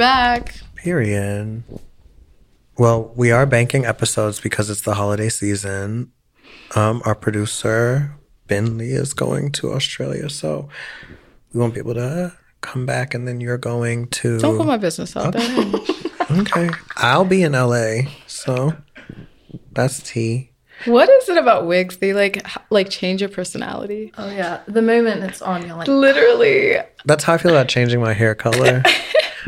back. Period. Well, we are banking episodes because it's the holiday season. Um, our producer, Ben Lee, is going to Australia, so we won't be able to come back, and then you're going to. Don't put my business out there. Okay. I'll be in LA, so that's tea. What is it about wigs? They like like change your personality. Oh yeah, the moment it's on, you're like, Literally. That's how I feel about changing my hair color.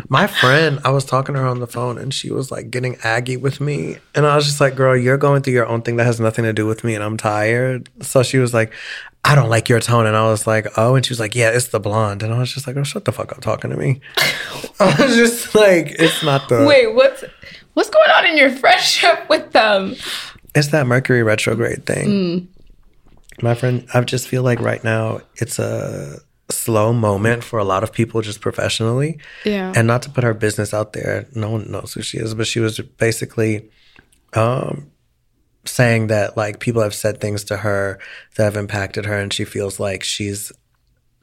my friend, I was talking to her on the phone and she was like getting aggy with me. And I was just like, girl, you're going through your own thing that has nothing to do with me and I'm tired. So she was like, I don't like your tone. And I was like, oh. And she was like, yeah, it's the blonde. And I was just like, oh, shut the fuck up talking to me. I was just like, it's not the. Wait, what's what's going on in your friendship with them? It's that Mercury retrograde thing. Hmm. My friend, I just feel like right now it's a slow moment for a lot of people just professionally. Yeah. And not to put her business out there, no one knows who she is, but she was basically um, saying that like people have said things to her that have impacted her, and she feels like she's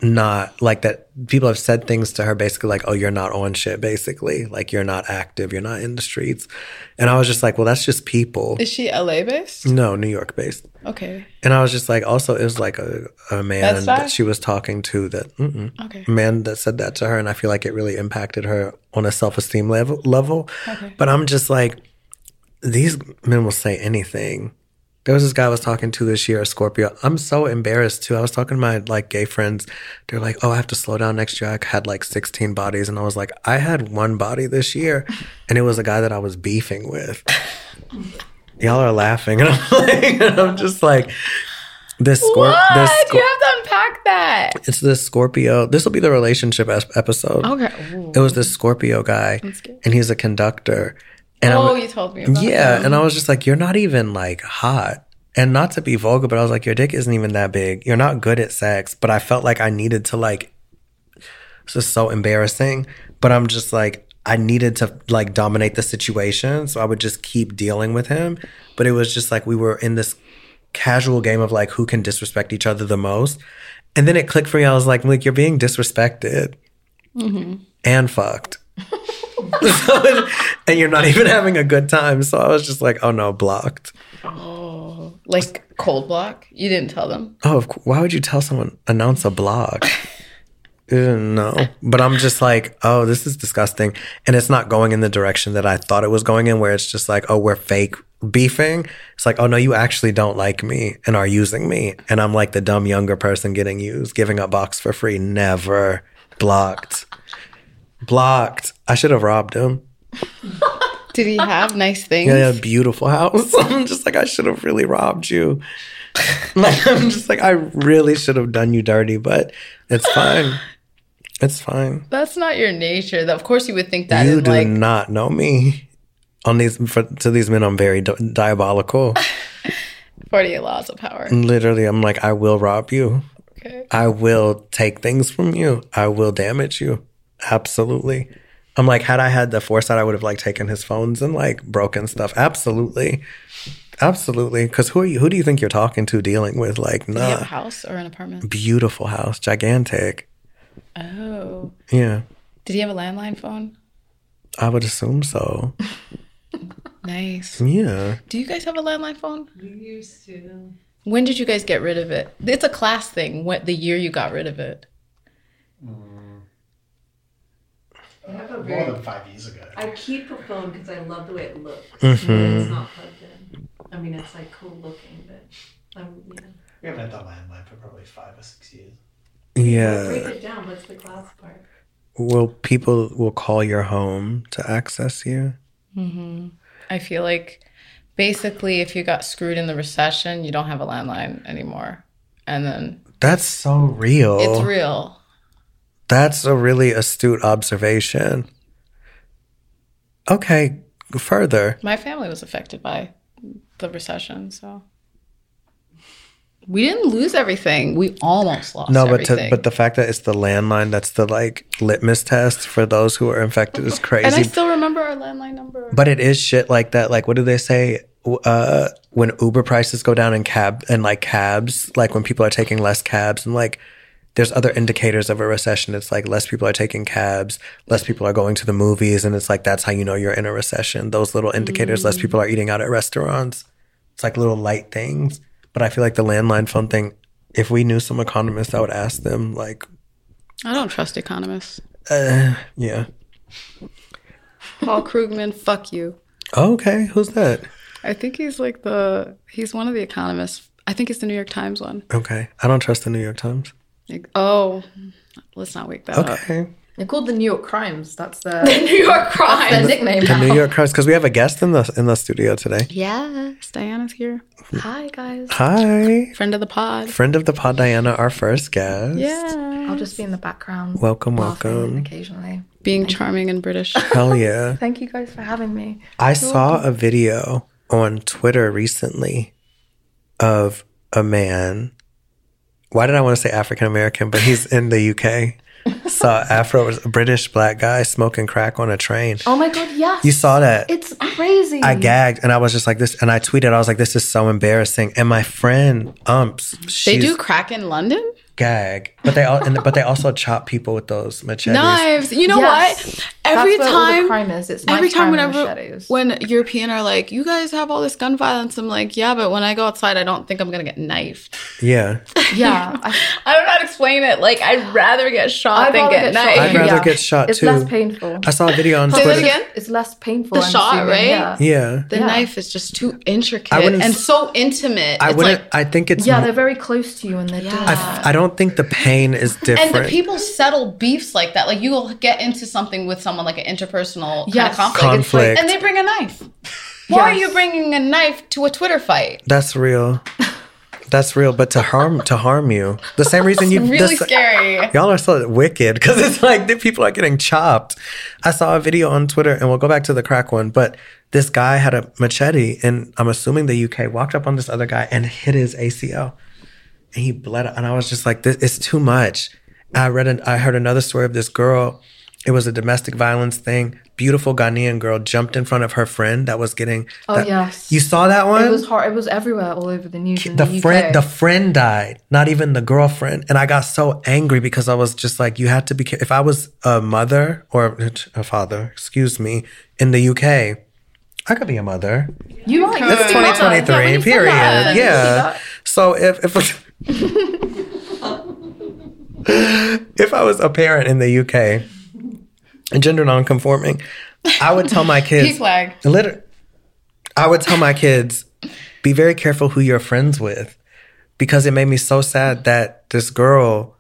not like that. People have said things to her basically like, oh, you're not on shit, basically. Like you're not active, you're not in the streets. And I was just like, well, that's just people. Is she LA based? No, New York based. Okay. And I was just like, also, it was like a, a man that she was talking to that, Okay. man that said that to her. And I feel like it really impacted her on a self esteem level, level. Okay. But I'm just like, these men will say anything. There was this guy I was talking to this year, a Scorpio. I'm so embarrassed too. I was talking to my like gay friends. They're like, "Oh, I have to slow down next year." I had like 16 bodies, and I was like, "I had one body this year, and it was a guy that I was beefing with." Y'all are laughing, and I'm like, and I'm just like, this Scorp- What? this you have to unpack that. it's this Scorpio. This will be the relationship episode. Okay. Ooh. It was this Scorpio guy, and he's a conductor. And Oh, I'm, you told me about yeah, him. and I was just like, you're not even like hot. And not to be vulgar, but I was like, your dick isn't even that big. You're not good at sex. But I felt like I needed to like, this is so embarrassing. But I'm just like, I needed to like dominate the situation. So I would just keep dealing with him. But it was just like we were in this casual game of like who can disrespect each other the most. And then it clicked for me. I was like, like you're being disrespected mm-hmm. and fucked. And you're not even having a good time. So I was just like, oh no, blocked. Oh, Like cold block. You didn't tell them. Oh, why would you tell someone announce a block? No, but I'm just like, oh, this is disgusting, and it's not going in the direction that I thought it was going in. Where it's just like, oh, we're fake beefing. It's like, oh no, you actually don't like me and are using me, and I'm like the dumb younger person getting used, giving up box for free. Never blocked, blocked. I should have robbed him. Did he have nice things? Yeah, yeah, beautiful house. I'm just like, I should have really robbed you. like, I'm just like, I really should have done you dirty, but it's fine. It's fine. That's not your nature. Of course, you would think that. you do like, not know me. On these, for, to these men, I'm very di- diabolical. 48 laws of power. Literally, I'm like, I will rob you. Okay. I will take things from you. I will damage you. Absolutely. I'm like, had I had the foresight, I would have like taken his phones and like broken stuff. Absolutely. Absolutely. Because who are you? Who do you think you're talking to, dealing with? Like, Did he have a nah. house or an apartment? Beautiful house, gigantic. Oh. Yeah, Did he have a landline phone? I would assume so. Nice. Yeah. Do you guys have a landline phone? We used to. When did you guys get rid of it? It's a class thing. What the year you got rid of it? A more very. than five years ago. I keep a phone because I love the way it looks. Mhm. It's not plugged in. I mean, it's like cool looking, but I'm, you know. We haven't had that landline for probably five or six years. Yeah. Break it down. What's the clouds part? Will people will call your home to access you? I feel like basically if you got screwed in the recession, you don't have a landline anymore. And then That's so real. it's real. That's a really astute observation. Okay, further. My family was affected by the recession, so we didn't lose everything. We almost lost No, but everything. to, but the fact that it's the landline that's the like litmus test for those who are infected is crazy. and I still remember our landline number. But it is shit like that. Like, what do they say? Uh, when Uber prices go down in cab and like cabs, like when people are taking less cabs and like there's other indicators of a recession. It's like less people are taking cabs, less people are going to the movies, and it's like that's how you know you're in a recession. Those little indicators, less people are eating out at restaurants. It's like little light things. But I feel like the landline phone thing. If we knew some economists, I would ask them like, I don't trust economists. uh, yeah, Paul Krugman, fuck you. okay, who's that? I think he's like the he's one of the economists. I think it's the New York Times one. Okay, I don't trust the New York Times. Like, oh, let's not wake that up. Okay. They're called the New York Crimes. That's their, the New York their crime. nickname. The now. New York Crimes, because we have a guest in the in the studio today. Yes, Diana's here. Hi guys. Hi, Friend of the pod. friend of the pod, Diana, our first guest. Yeah. I'll just be in the background. Welcome, welcome. Occasionally. Being charming and British. Hell yeah! Thank you guys for having me. I saw a video on Twitter recently of a man. Why did I want to say African American? But he's in the UK. saw Afro was a British black guy smoking crack on a train. Oh my god, yes. You saw that? It's crazy. I gagged and I was just like this, and I tweeted. I was like, "This is so embarrassing." And my friend Umps, they do crack in London? gag, but they all, and, but they also chop people with those machetes. Knives. You know Yes. what? Every That's where all time crime is. It's every time crime whenever machetes. when European are like, you guys have all this gun violence, I'm like, yeah, but when I go outside, I don't think I'm gonna get knifed. Yeah, yeah, I, I don't know how to explain it. Like, I'd rather get shot I'd than rather get get shot. knifed. I'd rather Yeah. get shot it's too. It's less painful. I saw a video on Say that Twitter. again? It's less painful. The I'm shot, assuming, right? Yeah. Yeah, The Yeah. knife is just too intricate and so intimate. I it's wouldn't. like, I think it's. Yeah, mo- they're very close to you and they're doing I, that. don't think the pain is and different. the people settle beefs like that. Like you will get into something with someone like an interpersonal kind of conflict, Conflict. and they bring a knife. Why are you bringing a knife to a Twitter fight? That's real. That's real. But to harm to harm you, the same reason you Really the- scary. Y'all are so wicked because it's like the people are getting chopped. I saw a video on Twitter, and we'll go back to the crack one. But this guy had a machete, and I'm assuming the UK walked up on this other guy and hit his ACL, and he bled. out. And I was just like, "This it's too much." I read, an, I heard another story of this girl. It was a domestic violence thing. Beautiful Ghanaian girl jumped in front of her friend that was getting. Oh, that- yes. you saw that one. It was hard. It was everywhere, all over the news. In the the, UK. friend the friend died not even the girlfriend and i got so angry because i was just like you had to be if i was a mother or a father excuse me in the uk i could be a mother you might. it's 2023 Yeah, when you said period yeah so if if if i was a parent in the uk and gender non-conforming i would tell my kids PFLAG. Liter- I would tell my kids, be very careful who you're friends with, because it made me so sad that this girl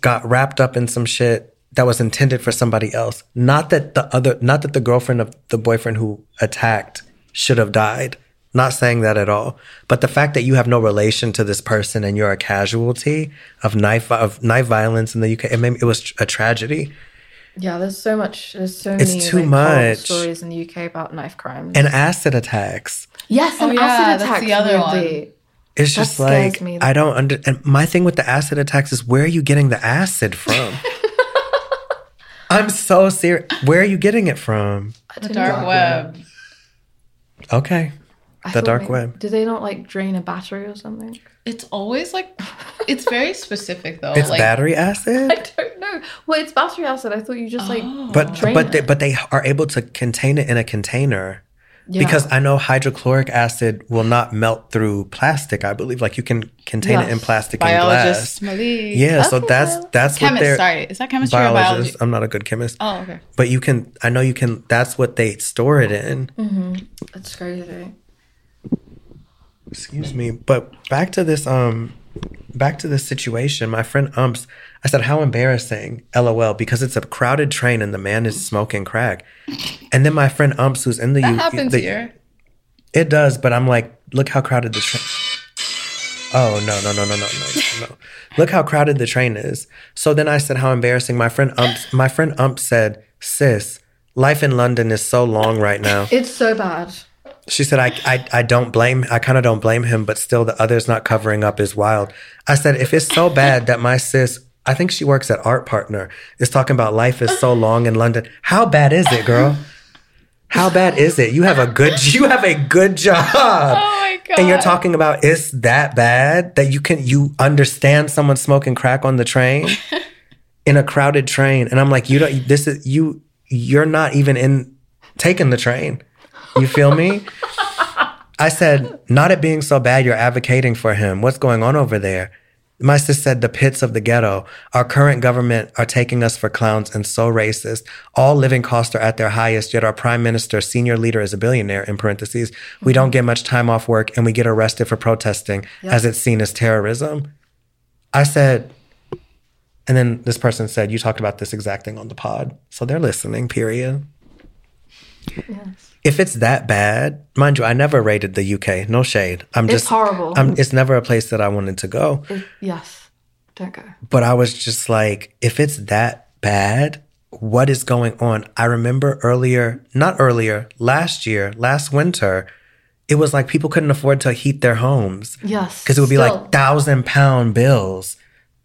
got wrapped up in some shit that was intended for somebody else. Not that the other, not that the girlfriend of the boyfriend who attacked should have died. Not saying that at all. But the fact that you have no relation to this person and you're a casualty of knife of knife violence in the UK, it made it was a tragedy. Yeah, there's so much. There's so It's many too like, much. stories in the UK about knife crimes. And acid attacks. yes, Oh, and yeah, acid that's attacks. the other one. weirdly. It's That just like me. I don't under. And my thing with the acid attacks is where are you getting the acid from? I'm so serious. Where are you getting it from? The dark web. Okay, I the dark maybe- web. Do they not like drain a battery or something? It's always like, it's very specific though. It's like, battery acid. I don't know. Well, it's battery acid. I thought you just like. Oh. but Drain but it. they, but they are able to contain it in a container. Because I know hydrochloric acid will not melt through plastic. I believe, like you can contain it in Yes. plastic and Biologist glass. Malik. Yeah, so Okay. that's that's what they're sorry. Is that chemistry or biology? I'm not a good chemist, Oh, okay. but you can. I know you can. That's what they store it in. Mm-hmm. That's crazy. Excuse me. But back to this um back to this situation. My friend umps, I said, How embarrassing. LOL, because it's a crowded train and the man is smoking crack. And then my friend umps who's in the That U happens the- here. It does, but I'm like, look how crowded the train Oh no, no, no, no, no, no, no. Look how crowded the train is. So then I said how embarrassing. My friend umps my friend ump said, Sis, life in London is so long right now. It's so bad. She said, I, I, I don't blame, I kind of don't blame him, but still the others not covering up is wild. I said, if it's so bad that my sis, I think she works at Art Partner, is talking about life is so long in London. How bad is it, girl? How bad is it? You have a good, you have a good job. Oh my god. And you're talking about it's that bad that you can, you understand someone smoking crack on the train in a crowded train. And I'm like, you don't, this is, you, you're not even in taking the train. You feel me? I said, not it being so bad, you're advocating for him. What's going on over there? My sister said, the pits of the ghetto. Our current government are taking us for clowns and so racist. All living costs are at their highest, yet our prime minister, senior leader, is a billionaire, in parentheses. We don't get much time off work and we get arrested for protesting as it's seen as terrorism. I said, and then this person said, you talked about this exact thing on the pod. So they're listening, period. If it's that bad, mind you, I never rated the UK. No shade. I'm It's just horrible. I'm, it's never a place that I wanted to go. It- yes. Don't go. But I was just like, if it's that bad, what is going on? I remember earlier, not earlier, last year, last winter, it was like people couldn't afford to heat their homes Yes. because it would be still. like thousand pound bills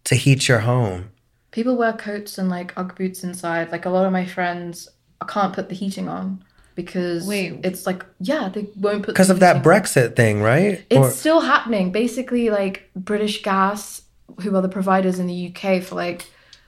to heat your home. People wear coats and like UGG boots inside. Like a lot of my friends I can't put the heating on because Wait. it's like yeah they won't put Because of that heating on. Brexit thing, right? It's Or- still happening. Basically, like British Gas, who are the providers in the UK for like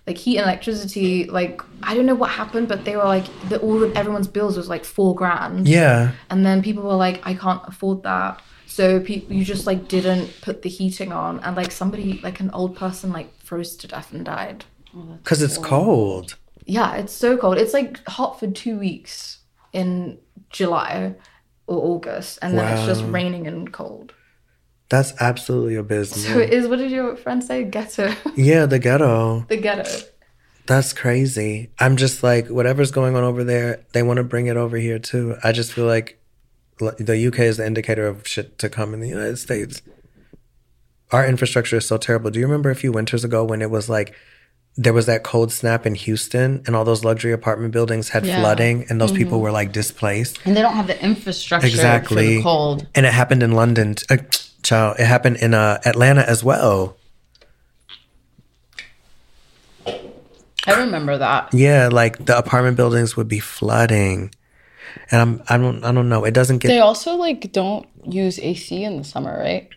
like heat and electricity. Like I don't know what happened, but they were like the, all of everyone's bills was like four grand. yeah. And then people were like, I can't afford that. So people, you just like didn't put the heating on, and like somebody, like an old person, like froze to death and died. Oh, because it's cold. Yeah, it's so cold. It's like hot for two weeks in July or August, and then it's just raining and cold. That's absolutely abysmal. So it is. What did your friend say? Ghetto. yeah, the ghetto. the ghetto. That's crazy. I'm just like, whatever's going on over there, they want to bring it over here too. I just feel like the UK is the indicator of shit to come in the United States. Our infrastructure is so terrible. Do you remember a few winters ago when it was like there was that cold snap in Houston and all those luxury apartment buildings had Yeah. flooding and those people were like displaced? and they don't have the infrastructure for Exactly. the cold. And it happened in London. t- Uh, child, it happened in uh, Atlanta as well. I remember that. Yeah, like the apartment buildings would be flooding. And I'm I don't I don't know. It doesn't get They also like don't use AC in the summer, right?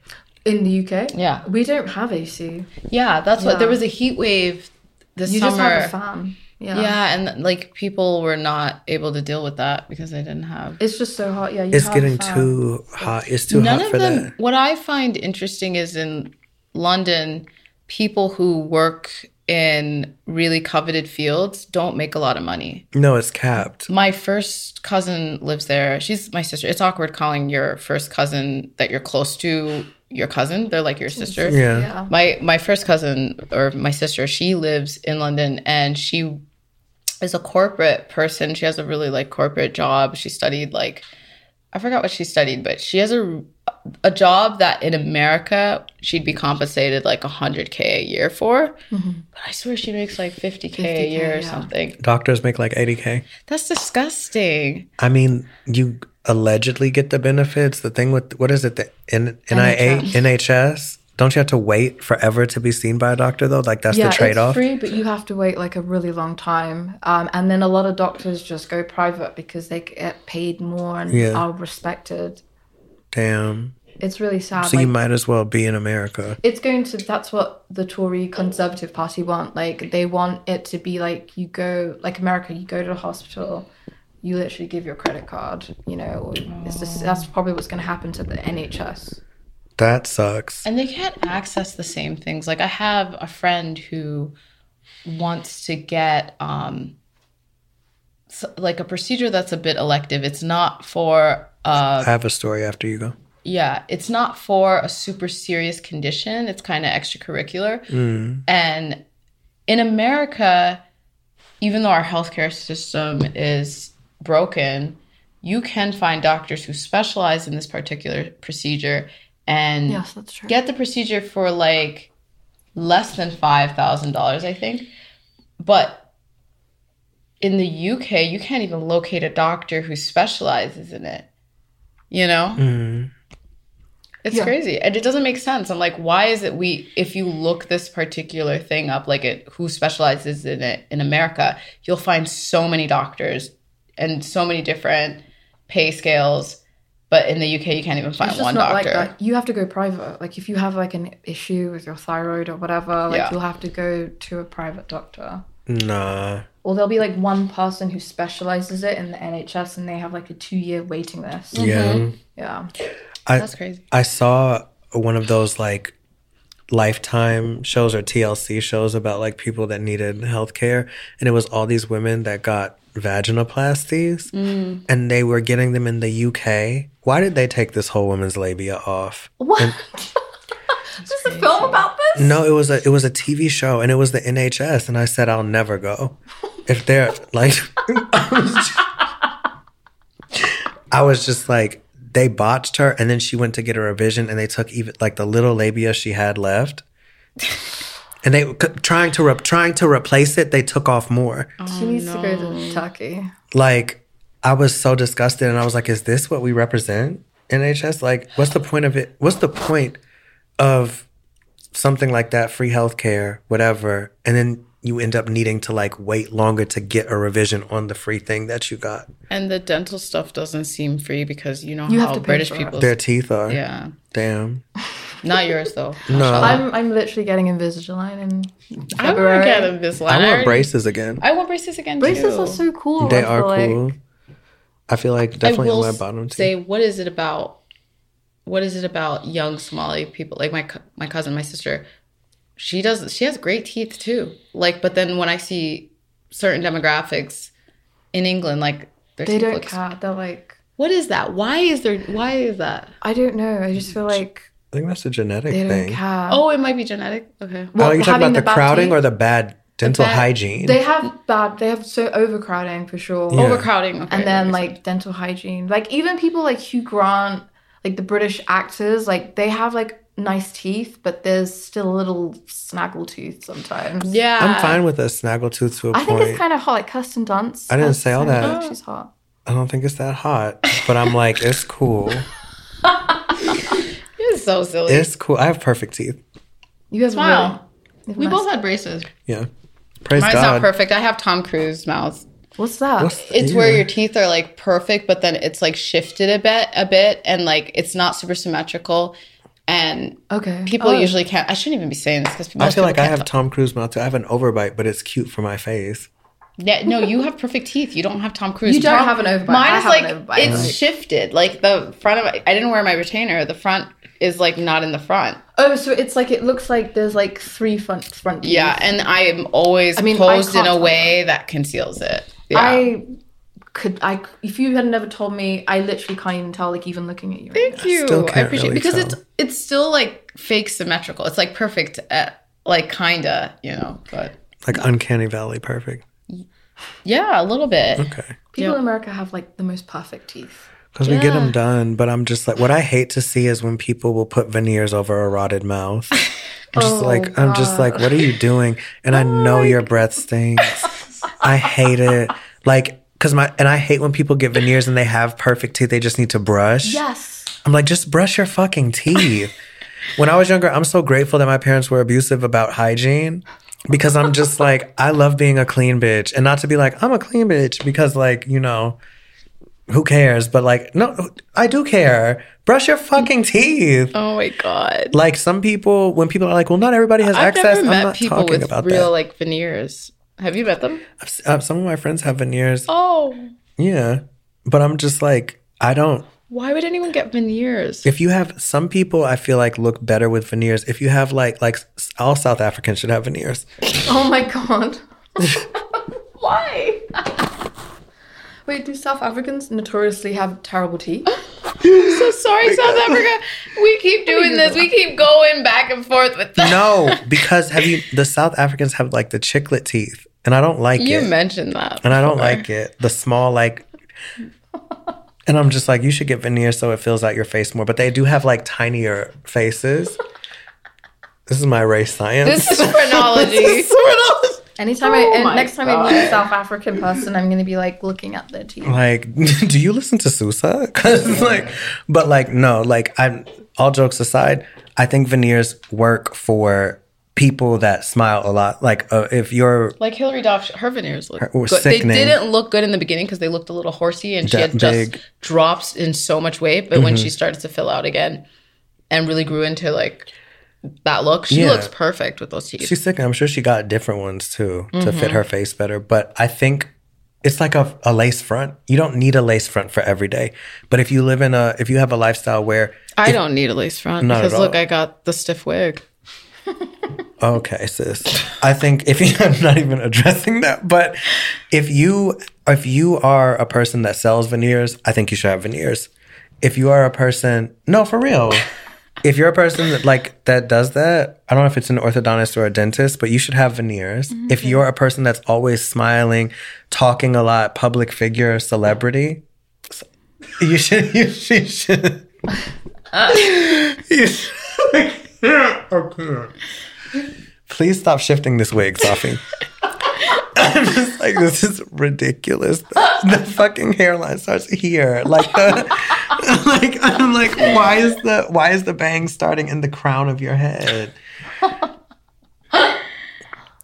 In the UK, Yeah. we don't have AC. Yeah, that's what there was a heat wave this You summer. just have a fan. Yeah. Yeah, and like people were not able to deal with that because they didn't have. It's just so hot. Yeah. You it's have getting fan. too hot. It's too None hot of for them. that. What I find interesting is in London, people who work in really coveted fields don't make a lot of money. No, it's capped. My first cousin lives there. She's my sister. It's awkward calling your first cousin that you're close to your cousin. They're like your sister. Yeah. Yeah. My my first cousin or my sister, she lives in London and she is a corporate person. She has a really like corporate job. She studied like I forgot what she studied, but she has a a job that in America she'd be compensated like 100k a year for. But I swear she makes like 50k, a 50K, year or something. Doctors make like 80k. That's disgusting. I mean, you allegedly get the benefits. The thing with what is it? The N- NIA NHS. Don't you have to wait forever to be seen by a doctor though? Like that's yeah, the trade off. it's free, but you have to wait like a really long time. Um, and then a lot of doctors just go private because they get paid more and Yeah. are respected. Damn. It's really sad. So like, you might as well be in America. it's going to that's what the Tory Conservative Party want. Like they want it to be like you go like America, you go to the hospital you literally give your credit card. You know, it's just that's probably what's going to happen to the NHS. That sucks. And they can't access the same things. Like I have a friend who wants to get um like a procedure that's a bit elective. It's not for uh I have a story after you go. yeah, it's not for a super serious condition. It's kind of extracurricular. And in America, even though our healthcare system is broken, you can find doctors who specialize in this particular procedure and Yes, that's true. get the procedure for like less than $5,000, I think. But in the UK, you can't even locate a doctor who specializes in it. You know? Mm. It's Yeah. crazy. And it doesn't make sense. I'm like, why is it we if you look this particular thing up, like it who specializes in it in America, you'll find so many doctors and so many different pay scales. But in the UK you can't even find It's just one not doctor. like that. You have to go private. Like if you have like an issue with your thyroid or whatever, like Yeah. you'll have to go to a private doctor. Nah. Or there'll be like one person who specializes it in the NHS, and they have like a two-year waiting list. Yeah. Mm-hmm. Yeah. I, That's crazy. I saw one of those like lifetime shows or TLC shows about like people that needed healthcare and it was all these women that got vaginoplasties mm. and they were getting them in the UK. Why did they take this whole woman's labia off? What? What? Is this a film about this? No, it was a it was a TV show and it was the NHS and I said I'll never go. If they're like I was just like they botched her and then she went to get a revision and they took even like the little labia she had left. And they c- trying to re- trying to replace it, they took off more. She needs to go to Turkey. Like I was so disgusted and I was like, is this what we represent? NHS? Like, what's the point of it? What's the point of something like that, free healthcare, whatever, and then you end up needing to like wait longer to get a revision on the free thing that you got. And the dental stuff doesn't seem free because you know You have how to British people Their teeth are. Yeah. Damn. Not yours though. No. I'm I'm literally getting Invisalign in I want to February. get Invisalign. I want braces again. I want braces again Braces too. are so cool. they I are feel like. cool. I feel like definitely I will on my bottom teeth. say, what is it about? What is it about young Somali people? Like my my cousin, my sister, she does. She has great teeth too. Like, but then when I see certain demographics in England, like their They teeth don't look. care. They're like, What is that? Why is there? Why is that? I don't know. I just feel like I think that's a genetic they don't thing. care. Oh, it might be genetic. Okay. oh, are you talking having about the, bad crowding teeth? or the bad dental bad- hygiene? They have bad. They have so overcrowding for sure. Yeah. Overcrowding. Okay, and then makes like dental hygiene. Like even people like Hugh Grant, like the British actors, like they have like nice teeth, but there's still a little snaggle tooth sometimes. yeah. I'm fine with a snaggletooth to a I think it's kind of hot, like Kirsten Dunst. I didn't say all that. She's hot. I don't think it's that hot, but I'm like, it's cool. It's so silly. It's cool. I have perfect teeth. You guys Smile. really. we nice- both had braces. Yeah. Praise Mine's God. not perfect. I have Tom Cruise mouth. What's that? What's- It's where your teeth are like perfect, but then it's like shifted a bit, a bit, and like it's not super symmetrical. And okay. people Oh. usually can't. I shouldn't even be saying this because I feel like I have Tom Cruise mouth too. I have an overbite, but it's cute for my face. Yeah, no, you have perfect teeth. You don't have Tom Cruise. You don't Tom- have an overbite. Mine is like overbite. it's Like- shifted. Like the front of it. I didn't wear my retainer. The front is like not in the front. Oh, so it's like it looks like there's like three front front. teeth. Yeah, and I am always I mean, I posed in a way that conceals it. Yeah. I could I if you had never told me, I literally can't even tell. Like even looking at you. right Thank you. Still I can't appreciate really because tell. it's it's still like fake symmetrical. It's like perfect at like kinda, you know, but Like uncanny valley perfect. yeah, a little bit. Okay. People Yeah. in America have like the most perfect teeth. Because we get them done, but I'm just like, what I hate to see is when people will put veneers over a rotted mouth. I'm just Oh, like, I'm just like, what are you doing? And Oh I know your breath stinks. I hate it. Like, cause my, and I hate when people get veneers and they have perfect teeth. They just need to brush. Yes. I'm like, just brush your fucking teeth. when I was younger, I'm so grateful that my parents were abusive about hygiene because I'm just like, I love being a clean bitch and not to be like, I'm a clean bitch because, like, you know, who cares? But like, no, I do care. Brush your fucking teeth. Oh my god. Like some people, when people are like, well, not everybody has I've access. never I'm met not people talking with about real that. like veneers. Have you met them? Uh, some of my friends have veneers. Oh. Yeah. But I'm just like, I don't. Why would anyone get veneers? If you have some people, I feel like look better with veneers. If you have like like all South Africans should have veneers. Oh my god. Why? Wait, do South Africans notoriously have terrible teeth? so sorry, South Africa. We keep doing this. We keep going back and forth with that. No, because have you? The South Africans have like the chiclet teeth, and I don't like You it. You mentioned that. and I don't before. like it. The small like. And I'm just like, you should get veneers so it fills out your face more. But they do have like tinier faces. This is my race science. This is phrenology. Anytime Oh I, and next time I meet a South African person, I'm gonna be like looking at their teeth. like do you listen to Susa? Because like, but like no, like I'm. All jokes aside, I think veneers work for people that smile a lot. Like uh, if you're Like Hilary Duff, her veneers look were good. They didn't look good in the beginning because they looked a little horsey and she had just big. Mm-hmm. dropped in so much weight. But when she started to fill out again and really grew into like that look, she Yeah. looks perfect with those teeth. she's sick, I'm sure she got different ones too to fit Mm-hmm. her face better. But I think it's like a, a lace front. You don't need a lace front for every day. But if you live in a if you have a lifestyle where I don't need a lace front Not at because look. I got the stiff wig. Okay, sis. I think if you, I'm not even addressing that, but if you if you are a person that sells veneers, I think you should have veneers. If you are a person, no, for real. If you're a person that like that does that, I don't know if it's an orthodontist or a dentist, but you should have veneers. Mm-hmm. If you're a person that's always smiling, talking a lot, public figure, celebrity, you should you should, uh. you should, you should Please stop shifting this wig, Safy. I'm just like, this is ridiculous. The, the fucking hairline starts here. Like the like I'm like, why is the why is the bang starting in the crown of your head?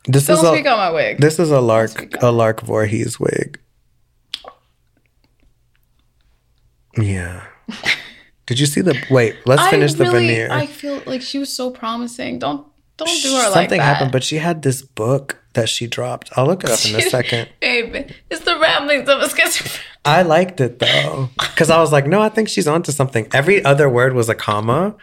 This Don't is speak a on my wig. this is a Lark a Lark Voorhies wig. Yeah. Did you see the wait, let's finish I the really, veneer. I feel like she was so promising. Don't don't do her like Something happened, but she had this book that she dropped. I'll look it up in a second. Babe, it's the ramblings of a schizophrenic. I liked it though, because I was like, no, I think she's onto something. Every other word was a comma,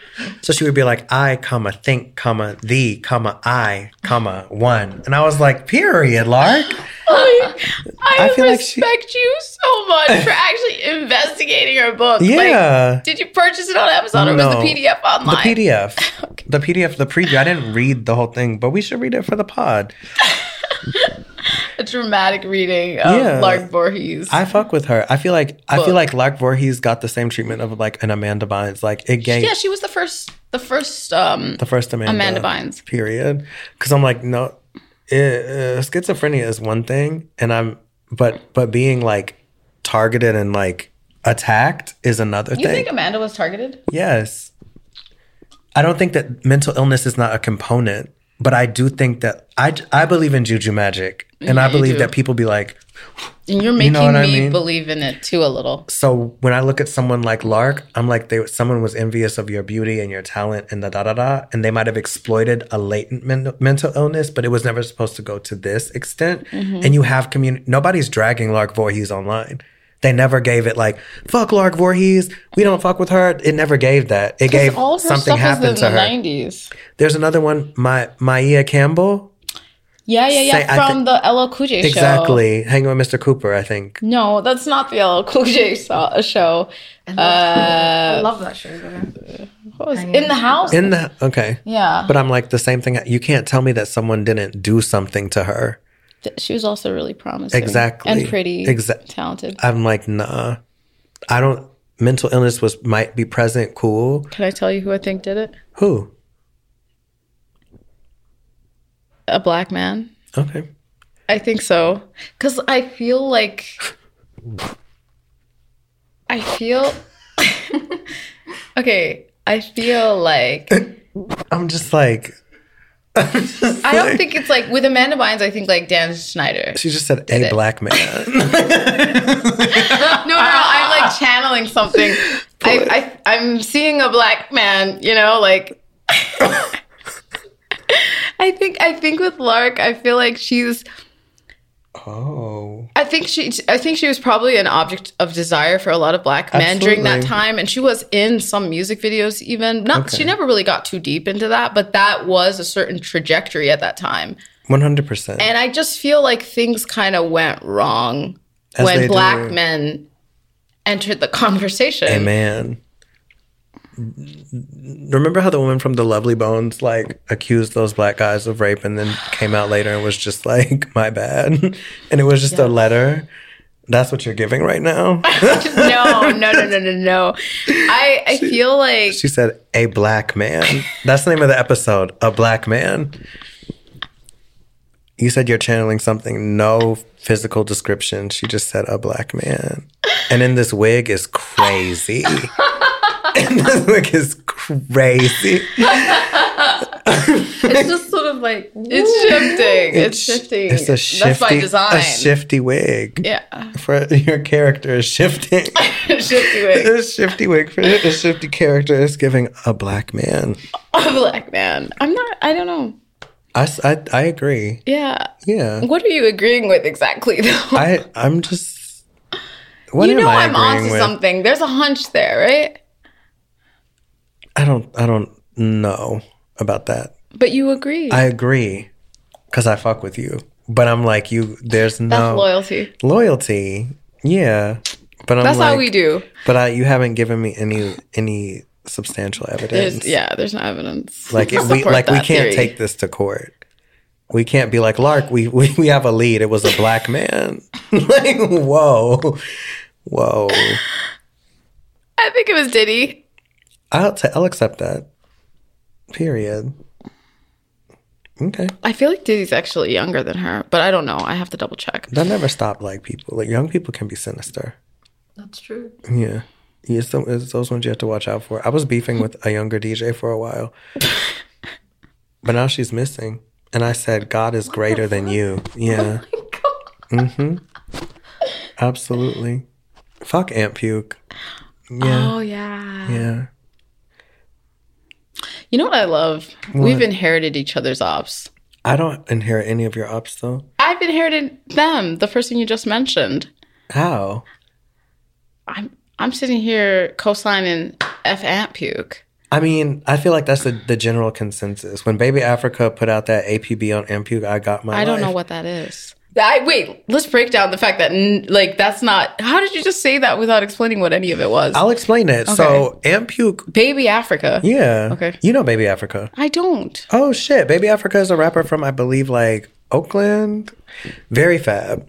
so she would be like, I, comma, think, comma, the comma, I, comma, one, and I was like, period, Lark. I, I, I feel like she- respect you so much for actually investigating her book. Like, Yeah. did you purchase it on Amazon or was the PDF online? The PDF, the PDF, the preview. I didn't read the whole thing, but we should read it for the pod. A dramatic reading of Yeah. Lark Voorhies. I fuck with her. I feel like I feel like Lark Voorhees got the same treatment of like an Amanda Bynes. Like it gave yeah, she was the first. The first. Um, the first Amanda, Amanda Bynes. Period. Because I'm like, no, eh, uh, schizophrenia is one thing, and I'm, but but being like targeted and like attacked is another you thing. You think Amanda was targeted? yes, I don't think that mental illness is not a component, but I do think that I I believe in juju magic, and I believe that people be like, And you're making know what I me mean? believe in it too a little. so when I look at someone like Lark, I'm like they someone was envious of your beauty and your talent and the da da da, and they might have exploited a latent men- mental illness, but it was never supposed to go to this extent. Mm-hmm. And you have community. Nobody's dragging Lark Voorhies online. They never gave it like fuck Lark Voorhies. We don't fuck with her. It never gave that. It gave All something happened to in the her. 90s. There's another one, my Maia Campbell. Yeah, yeah, yeah. Say- From thi- the LL Cool J show. Exactly, hanging with Mr. Cooper. I think. No, that's not the LL Cool J so- uh, show. I uh, love that show though. What was in the house? In the okay. yeah, But I'm like the same thing. You can't tell me that someone didn't do something to her. She was also really promising, Exactly. and pretty, Exactly. talented. I'm like, nah. I don't. Mental illness was might be present. Cool. Can I tell you who I think did it? Who? A black man. Okay. I think so. Cause I feel like I feel Okay, I feel like I'm just like. I'm just I don't like- think it's like with Amanda Bynes, I think like Dan Schneider. She just said a it. black man. No, no, no, I'm like channeling something. I, I I'm seeing a black man, you know, like I think I think with Lark, I feel like she's Oh. I think she I think she was probably an object of desire for a lot of black men during that time and she was in some music videos even. Not she never really got too deep into that, but that was a certain trajectory at that time. 100%. And I just feel like things kind of went wrong As when black do. men entered the conversation. Amen. Remember how the woman from the Lovely Bones like accused those black guys of rape and then came out later and was just like, my bad. And it was just a letter. That's what you're giving right now. no, no, no, no, no, no. I I feel like she said, a black man. That's the name of the episode, A Black Man. You said you're channeling something, no physical description. She just said, a black man. And in this wig is crazy. And this wig is crazy. It's just sort of like it's shifting. It's, shifting. It's a shifty, That's by design. a shifty wig. yeah. For your character is shifting. shifty wig. a shifty wig for a shifty character is giving a black man. A black man. I'm not I don't know. I I agree. Yeah. Yeah. What are you agreeing with exactly though? I I'm just. What you am know I I'm agreeing onto with? something. There's a hunch there, right? I don't I don't know about that. But you agree. I agree because I fuck with you, but I'm like you. There's no That's loyalty. loyalty. Yeah, but I'm That's like, how we do. But I, you haven't given me any any substantial evidence. There's yeah, there's no evidence. like it, we like we can't theory. take this to court. We can't be like Lark. We we, we have a lead. It was a black man. like whoa, whoa. I think it was Diddy. I'll t- I'll accept that. Period. Okay. I feel like Diddy's actually younger than her, but I don't know. I have to double check. That never stopped like people. Like young people can be sinister. that's true. Yeah. Yeah, It's, the, it's those ones you have to watch out for. I was beefing with a younger DJ for a while, but now she's missing. And I said, God is greater than you. Yeah. Mm-hmm. Absolutely. Fuck Aunt Puke. Yeah. Oh yeah. Yeah. You know what I love? We've inherited each other's ops. I don't inherit any of your ops though. I've inherited them. The person you just mentioned. How? I'm I'm sitting here co-signing F Aunt Puke. I mean, I feel like that's the, the general consensus. When Baby Africa put out that APB on Aunt Puke, I got my I don't know what that is. I wait. Let's break down the fact that n- like that's not. How did you just say that without explaining what any of it was? I'll explain it. So Aunt Puke, Baby Africa. yeah. Okay. You know Baby Africa. I don't. Oh shit. Baby Africa is a rapper from I believe like Oakland. Very fab.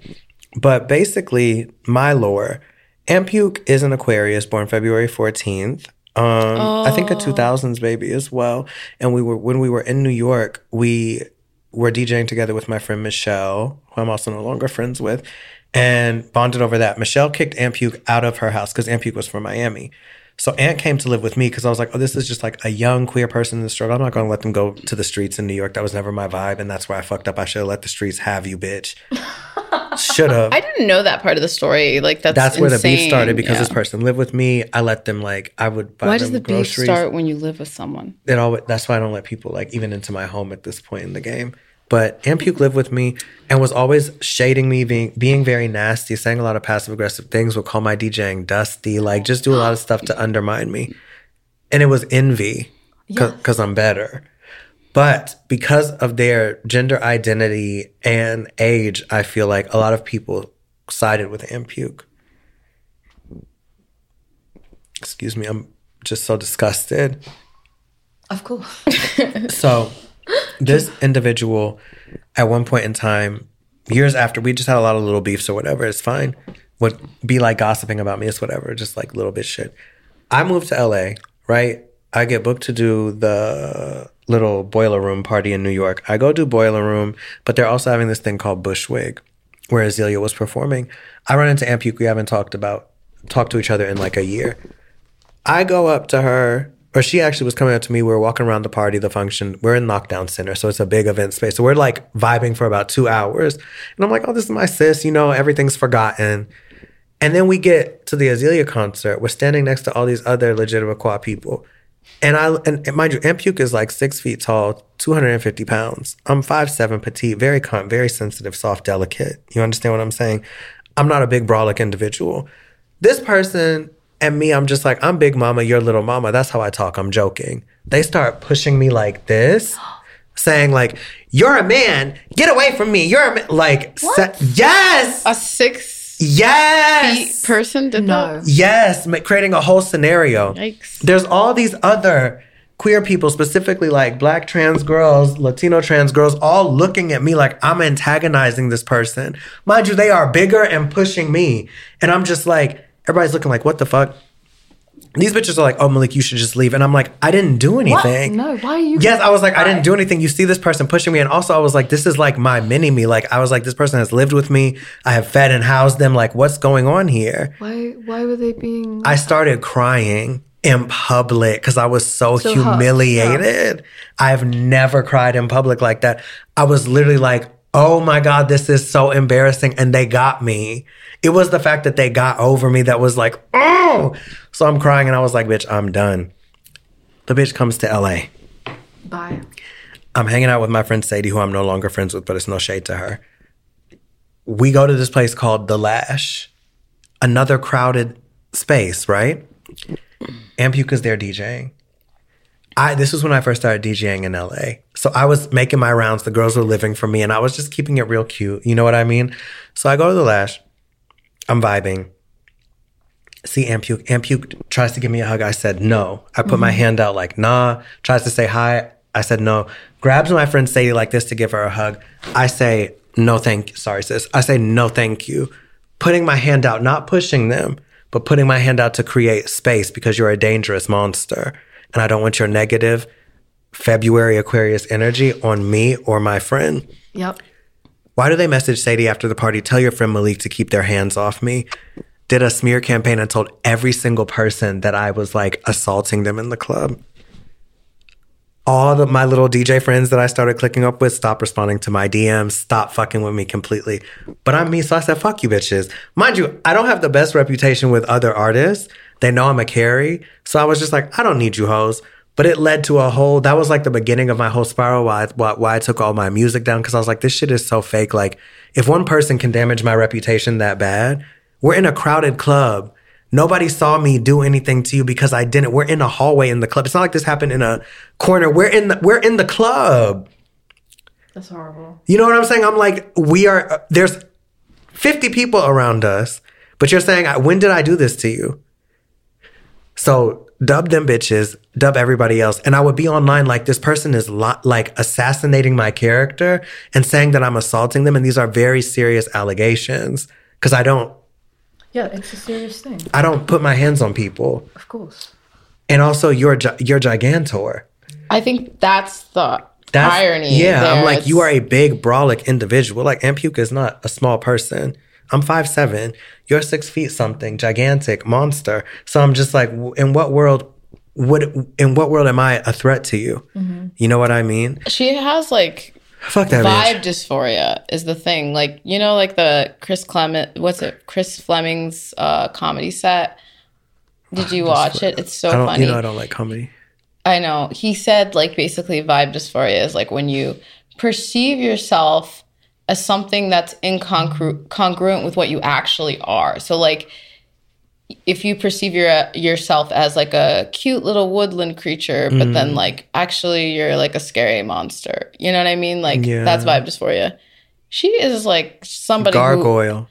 But basically, my lore, Aunt Puke is an Aquarius born February 14th. Um, I think a 2000s baby as well. And we were when we were in New York, we were DJing together with my friend Michelle, who I'm also no longer friends with, and bonded over that. Michelle kicked Aunt Puke out of her house because Aunt Puke was from Miami. So Aunt came to live with me because I was like, oh, this is just like a young queer person in the struggle. I'm not going to let them go to the streets in New York. That was never my vibe. And that's where I fucked up. I should have let the streets have you, bitch. should have. I didn't know that part of the story. Like that's That's where the beef started because Yeah. this person lived with me. I let them like, I would buy Why them does the beef groceries. start when you live with someone? It always, that's why I don't let people like even into my home at this point in the game. But Aunt Puke lived with me and was always shading me, being being very nasty, saying a lot of passive aggressive things. Would call my DJing dusty, like just do a lot of stuff to undermine me. And it was envy because I'm better. But because of their gender identity and age, I feel like a lot of people sided with Aunt Puke. Excuse me, I'm just so disgusted. Of course. So, this individual, at one point in time, years after, we just had a lot of little beefs or whatever. It's fine. Would be like gossiping about me. It's whatever. Just like little bit shit. I moved to LA, right? I get booked to do the little boiler room party in New York. I go do boiler room, but they're also having this thing called Bushwig, where Azealia was performing. I run into Aunt Puke. We haven't talked about talked to each other in like a year. I go up to her, or she actually was coming up to me. We were walking around the party, the function. We're in Knockdown Center, so it's a big event space. So we're like vibing for about two hours. And I'm like, oh, this is my sis, you know, everything's forgotten. And then we get to the Azealia concert. We're standing next to all these other legitimate quad people. And I and, and mind you, Ampuke is like six feet tall, 250 pounds. I'm five seven, petite, very con, very sensitive, soft, delicate. You understand what I'm saying? I'm not a big brolic individual. This person and me, I'm just like, I'm big mama, you're little mama. That's how I talk. I'm joking. They start pushing me like this, saying like, "You're a man. Get away from me. You're a man." Like, se- yes, A six yes, feet person did No. that? yes, ma- creating a whole scenario. Yikes. There's all these other queer people, specifically like black trans girls, Latino trans girls, all looking at me like I'm antagonizing this person. Mind you, they are bigger and pushing me. And I'm just like, everybody's looking like, what the fuck? These bitches are like, oh, Malik, you should just leave. And I'm like, I didn't do anything. What? No, why are you? Yes, I was like, I didn't do anything. You see this person pushing me. And also, I was like, this is like my mini me. Like, I was like, this person has lived with me. I have fed and housed them. Like, what's going on here? Why? Why were they being? I started crying in public because I was so, So humiliated. I've never cried in public like that. I was literally like, oh my God, this is so embarrassing. And they got me. It was the fact that they got over me that was like, oh. So I'm crying and I was like, bitch, I'm done. The bitch comes to LA. Bye. I'm hanging out with my friend Sadie, who I'm no longer friends with, but it's no shade to her. We go to this place called The Lash, another crowded space, right? Ampuka's there DJing. I this was when I first started DJing in LA. So I was making my rounds. The girls were living for me, and I was just keeping it real cute. You know what I mean? So I go to the Lash. I'm vibing. See Ampuke. Ampuke tries to give me a hug. I said no. I put my mm-hmm. hand out like nah. Tries to say hi. I said no. Grabs my friend Sadie like this to give her a hug. I say no, thank you. Sorry, sis. I say no, thank you. Putting my hand out, not pushing them, but putting my hand out to create space because you're a dangerous monster, and I don't want your negative February Aquarius energy on me or my friend. Yep. Why do they message Sadie after the party? Tell your friend Malik to keep their hands off me. Did a smear campaign and told every single person that I was like assaulting them in the club. All of my little DJ friends that I started clicking up with stopped responding to my DMs, stopped fucking with me completely. But I'm me, so I said, fuck you bitches. Mind you, I don't have the best reputation with other artists. They know I'm a carry. So I was just like, I don't need you hoes. But it led to a whole, that was like the beginning of my whole spiral why, I- why, why I took all my music down. Cause I was like, this shit is so fake. Like, if one person can damage my reputation that bad, we're in a crowded club. Nobody saw me do anything to you because I didn't. We're in a hallway in the club. It's not like this happened in a corner. We're in the, we're in the club. That's horrible. You know what I'm saying? I'm like, we are, uh, there's 50 people around us, but you're saying, when did I do this to you? So dub them bitches, dub everybody else. And I would be online like, this person is lo- like assassinating my character and saying that I'm assaulting them. And these are very serious allegations because I don't, Yeah, it's a serious thing. I don't put my hands on people. Of course. And also, you're, gi- you're gigantor. I think that's the That's, irony. Yeah, I'm there. like, you are a big, brolic individual. Like, Ampuka is not a small person. I'm five seven. You're six feet something, gigantic monster. So I'm just like, w- in what world would, in what world am I a threat to you? Mm-hmm. You know what I mean? She has like Fuck that vibe bitch. dysphoria is the thing. Like you know, like the Chris Clement, what's it? Chris Fleming's uh, comedy set. Did you watch it? It's so I don't, funny. you know, I don't like comedy. I know. He said like basically vibe dysphoria is like when you perceive yourself as something that's incongruent congruent with what you actually are. So like if you perceive your yourself as like a cute little woodland creature, but Mm. then like actually you're like a scary monster. You know what I mean? Like Yeah. that's vibe dysphoria. She is like somebody who Gargoyle.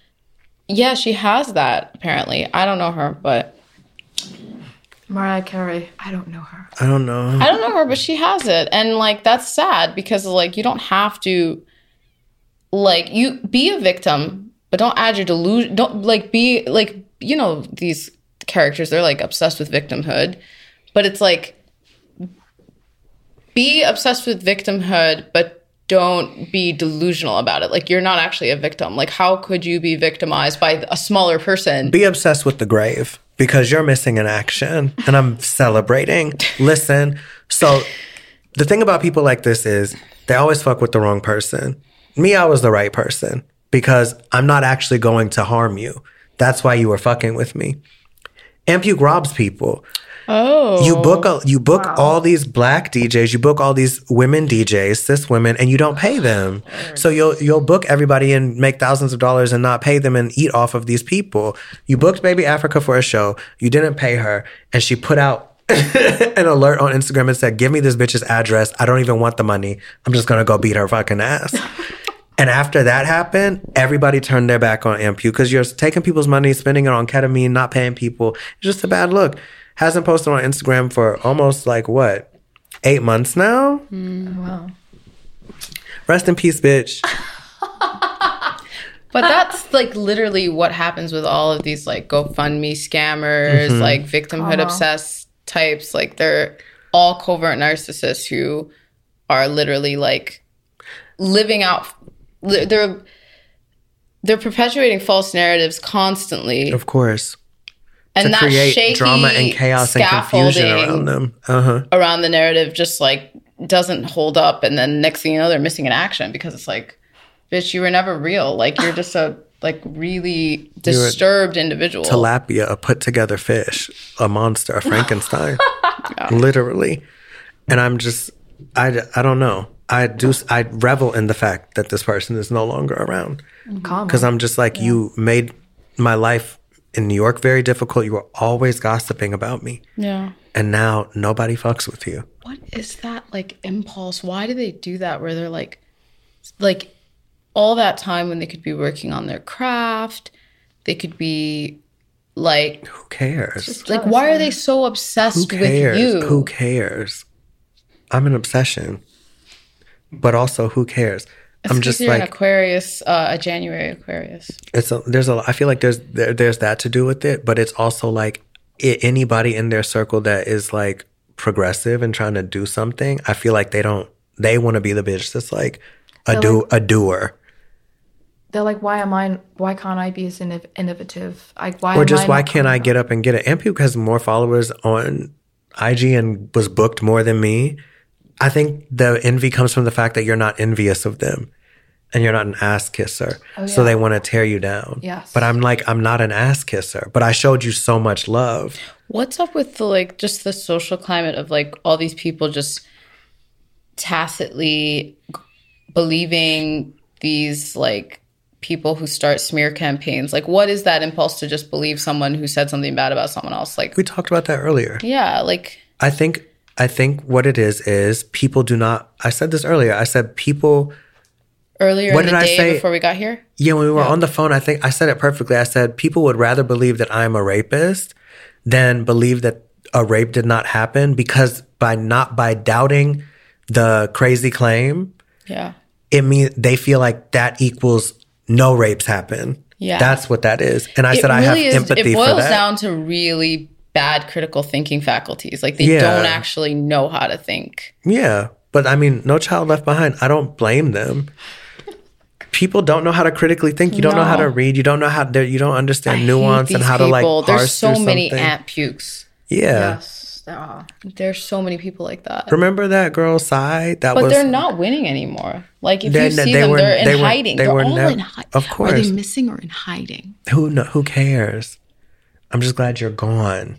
Yeah, she has that apparently. I don't know her, but Mariah Carey. I don't know her. I don't know. I don't know her, but she has it. And like that's sad because like you don't have to like you be a victim, but don't add your delusion don't like be like you know these characters they're like obsessed with victimhood, but it's like be obsessed with victimhood, but don't be delusional about it. Like you're not actually a victim. Like how could you be victimized by a smaller person? Be obsessed with the grave because you're missing an action and I'm celebrating. Listen, so the thing about people like this is they always fuck with the wrong person. Me, I was the right person because I'm not actually going to harm you. That's why you were fucking with me. Ampuke robs people. Oh. You book a, you book Wow. all these black DJs, you book all these women DJs, cis women, and you don't pay them. So you'll you'll book everybody and make thousands of dollars and not pay them and eat off of these people. You booked Baby Africa for a show, you didn't pay her, and she put out an alert on Instagram and said, "Give me this bitch's address. I don't even want the money. I'm just gonna go beat her fucking ass." And after that happened, everybody turned their back on Ampu because you're taking people's money, spending it on ketamine, not paying people. It's just a bad look. Hasn't posted on Instagram for almost like what, eight months now? Wow. Rest in peace, bitch. But that's like literally what happens with all of these like GoFundMe scammers, Mm-hmm. like victimhood obsessed types. Like they're all covert narcissists who are literally like living out. They're they're perpetuating false narratives constantly, Of course. and to that create drama and chaos and confusion around them. Uh huh. around the narrative just like doesn't hold up and then next thing you know they're missing an action because it's like bitch you were never real like you're just a like really disturbed individual Tilapia, a put together fish, a monster, a Frankenstein. Literally. And I'm just, I, I don't know. I do, I revel in the fact that this person is no longer around. Mm-hmm. Karma. because I'm just like you made my life in New York very difficult. You were always gossiping about me, yeah and now nobody fucks with you. what is that like impulse why do they do that where they're like like all that time when they could be working on their craft they could be like Who cares? like why are they so obsessed with you Who cares? I'm an obsession, but also who cares? I'm just you're an like aquarius uh, a january aquarius it's a, there's a I feel like there's there, there's that to do with it, but it's also like i anybody in their circle that is like progressive and trying to do something. I feel like they don't they want to be the bitch that's like a They're do like- a doer. They're like, why am I? Why can't I be as innov- innovative? Like, why? or am just I why can't I get up and get it? Ampu has more followers on IG and was booked more than me. I think the envy comes from the fact that you're not envious of them and you're not an ass kisser. Oh, so they want to tear you down. Yes. But I'm like, I'm not an ass kisser, but I showed you so much love. What's up with the like just the social climate of like all these people just tacitly believing these like people who start smear campaigns? Like what is that impulse to just believe someone who said something bad about someone else? Like We talked about that earlier. yeah, like I think I think what it is is people do not I said this earlier. I said people earlier What in did the I say? before we got here. Yeah, when we were on the phone, I think I said it perfectly. I said people would rather believe that I'm a rapist than believe that a rape did not happen because by not by doubting the crazy claim, Yeah. it means they feel like that equals no rapes happen. Yeah. That's what that is. And I It said I have really is- empathy It boils down to really bad critical thinking faculties. Like they Yeah. don't actually know how to think. Yeah. But I mean, no child left behind. I don't blame them. People don't know how to critically think. You don't know how to read. You don't know how to, you don't understand I nuance and how to like people. There's so many ant pukes. yeah. Yes, are. There's so many people like that. Remember that girl side? That But was they're not winning anymore. Like if you see they them, were- they're in they were- hiding. they They are were all nev- in hiding. of course, Are they missing or in hiding? who kno- who cares? I'm just glad you're gone.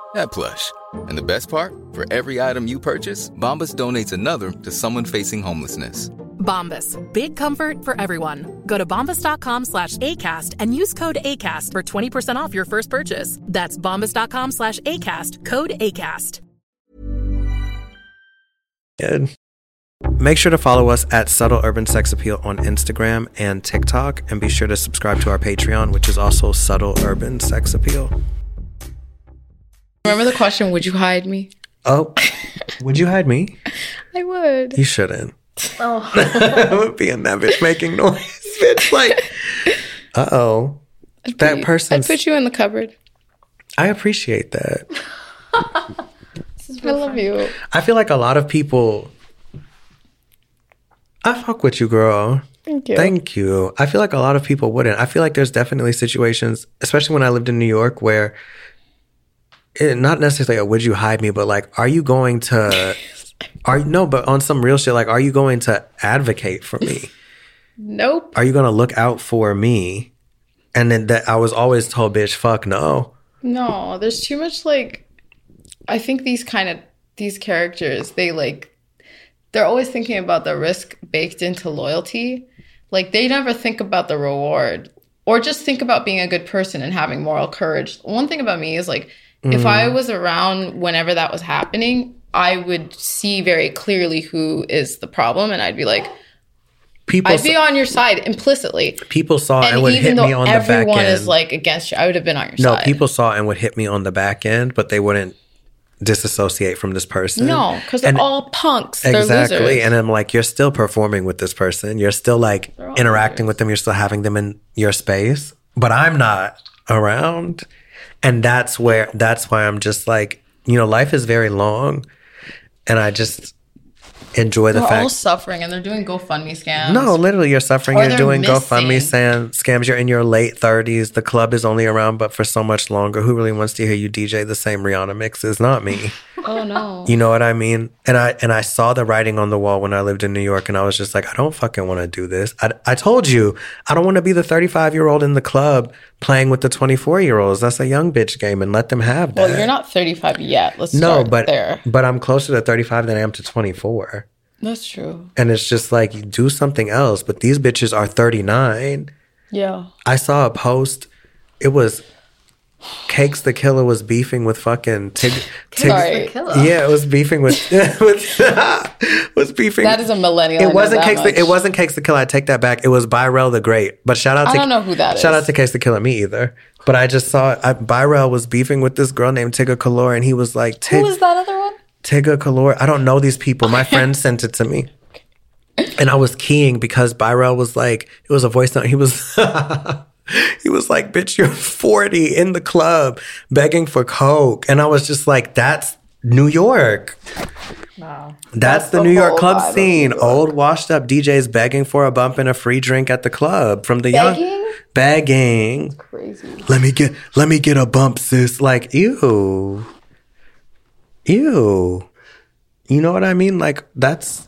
that plush. And the best part? For every item you purchase, Bombas donates another to someone facing homelessness. Bombas. Big comfort for everyone. Go to bombas.com slash ACAST and use code ACAST for 20% off your first purchase. That's bombas.com slash ACAST. Code ACAST. Good. Make sure to follow us at Subtle Urban Sex Appeal on Instagram and TikTok, and be sure to subscribe to our Patreon, which is also Subtle Urban Sex Appeal. Remember the question, would you hide me? Oh, would you hide me? I would. You shouldn't. Oh, I would be in that bitch making noise. Bitch, like, uh oh. That person. I'd put you in the cupboard. I appreciate that. I love you. I feel like a lot of people. I fuck with you, girl. Thank you. Thank you. I feel like a lot of people wouldn't. I feel like there's definitely situations, especially when I lived in New York, where it, not necessarily a would you hide me, but like, are you going to, are no, but on some real shit, like, are you going to advocate for me? Nope. Are you going to look out for me? And then that I was always told, bitch, fuck no. No, there's too much like I think these kind of these characters, they like they're always thinking about the risk baked into loyalty. Like they never think about the reward or just think about being a good person and having moral courage. One thing about me is like if I mm. was around whenever that was happening, I would see very clearly who is the problem and I'd be like People, I'd be on your side implicitly. people saw and, And would hit me on the back end. everyone is like against you, I would have been on your no, side. No, people saw and would hit me on the back end, but they wouldn't disassociate from this person. No, because they're And- all punks. Exactly. And I'm like, you're still performing with this person. You're still like interacting with them. You're still having them in your space, but I'm not around. And that's where, that's why I'm just like, you know, life is very long. And I just enjoy the fact. they're all fact. suffering and they're doing GoFundMe scams. No, literally, you're suffering. Or You're doing GoFundMe missing. sam- scams. You're in your late 30s. The club is only around, but for so much longer. Who really wants to hear you DJ the same Rihanna mixes? Not me. Oh no. You know what I mean? And I and I saw the writing on the wall when I lived in New York, and I was just like, I don't fucking want to do this. I, I told you, I don't want to be the 35 year old in the club playing with the 24 year olds. That's a young bitch game, and let them have that. well, you're not 35 yet. Let's no, but there. but I'm closer to 35 than I am to 24. That's true. And it's just like you do something else. But these bitches are 39. Yeah. I saw a post. It was Cakes Da Killa was beefing with fucking Tig. Tig Sorry. killer. yeah, it was beefing with with was beefing. That is a millennial. It wasn't Cakes. The, it wasn't Cakes Da Killa. I take that back. It was Byrell the Great. But shout out to I don't know who that shout is. out to Cakes Da Killa. Me either. But I just saw I, Byrell was beefing with this girl named Tigger Kalor, and he was like, Tig, Who was that other one? Tigger Kalor. I don't know these people. My friend sent it to me. And I was keying because Byrell was like, it was a voice note. He was he was like, bitch, you're 40 in the club begging for Coke. And I was just like, that's New York. Wow. That's, That's the, the New York club scene. York. Old washed up DJs begging for a bump and a free drink at the club from the young Begging? begging. Crazy. Let me get let me get a bump, sis. Like, ew. Ew. You know what I mean? Like, that's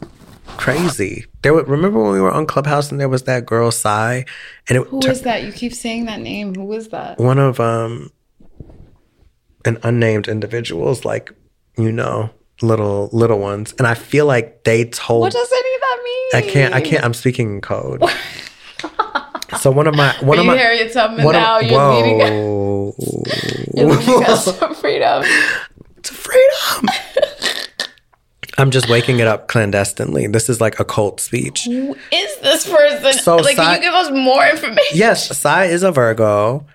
crazy. There were, remember when we were on Clubhouse and there was that girl Sai and it Who is that? You keep saying that name. Who is that? one of um an unnamed individuals, like, you know, little little ones. And I feel like they told What does any of that mean? I can't I can't I'm speaking in code. so one of my one Are of my Harriet Tubman one now? of, You're leading us. whoa. You're leading us to freedom. to freedom. I'm just waking it up clandestinely. This is like a cult speech. Who is this person? So like, can you give us more information? Yes, Sai is a Virgo,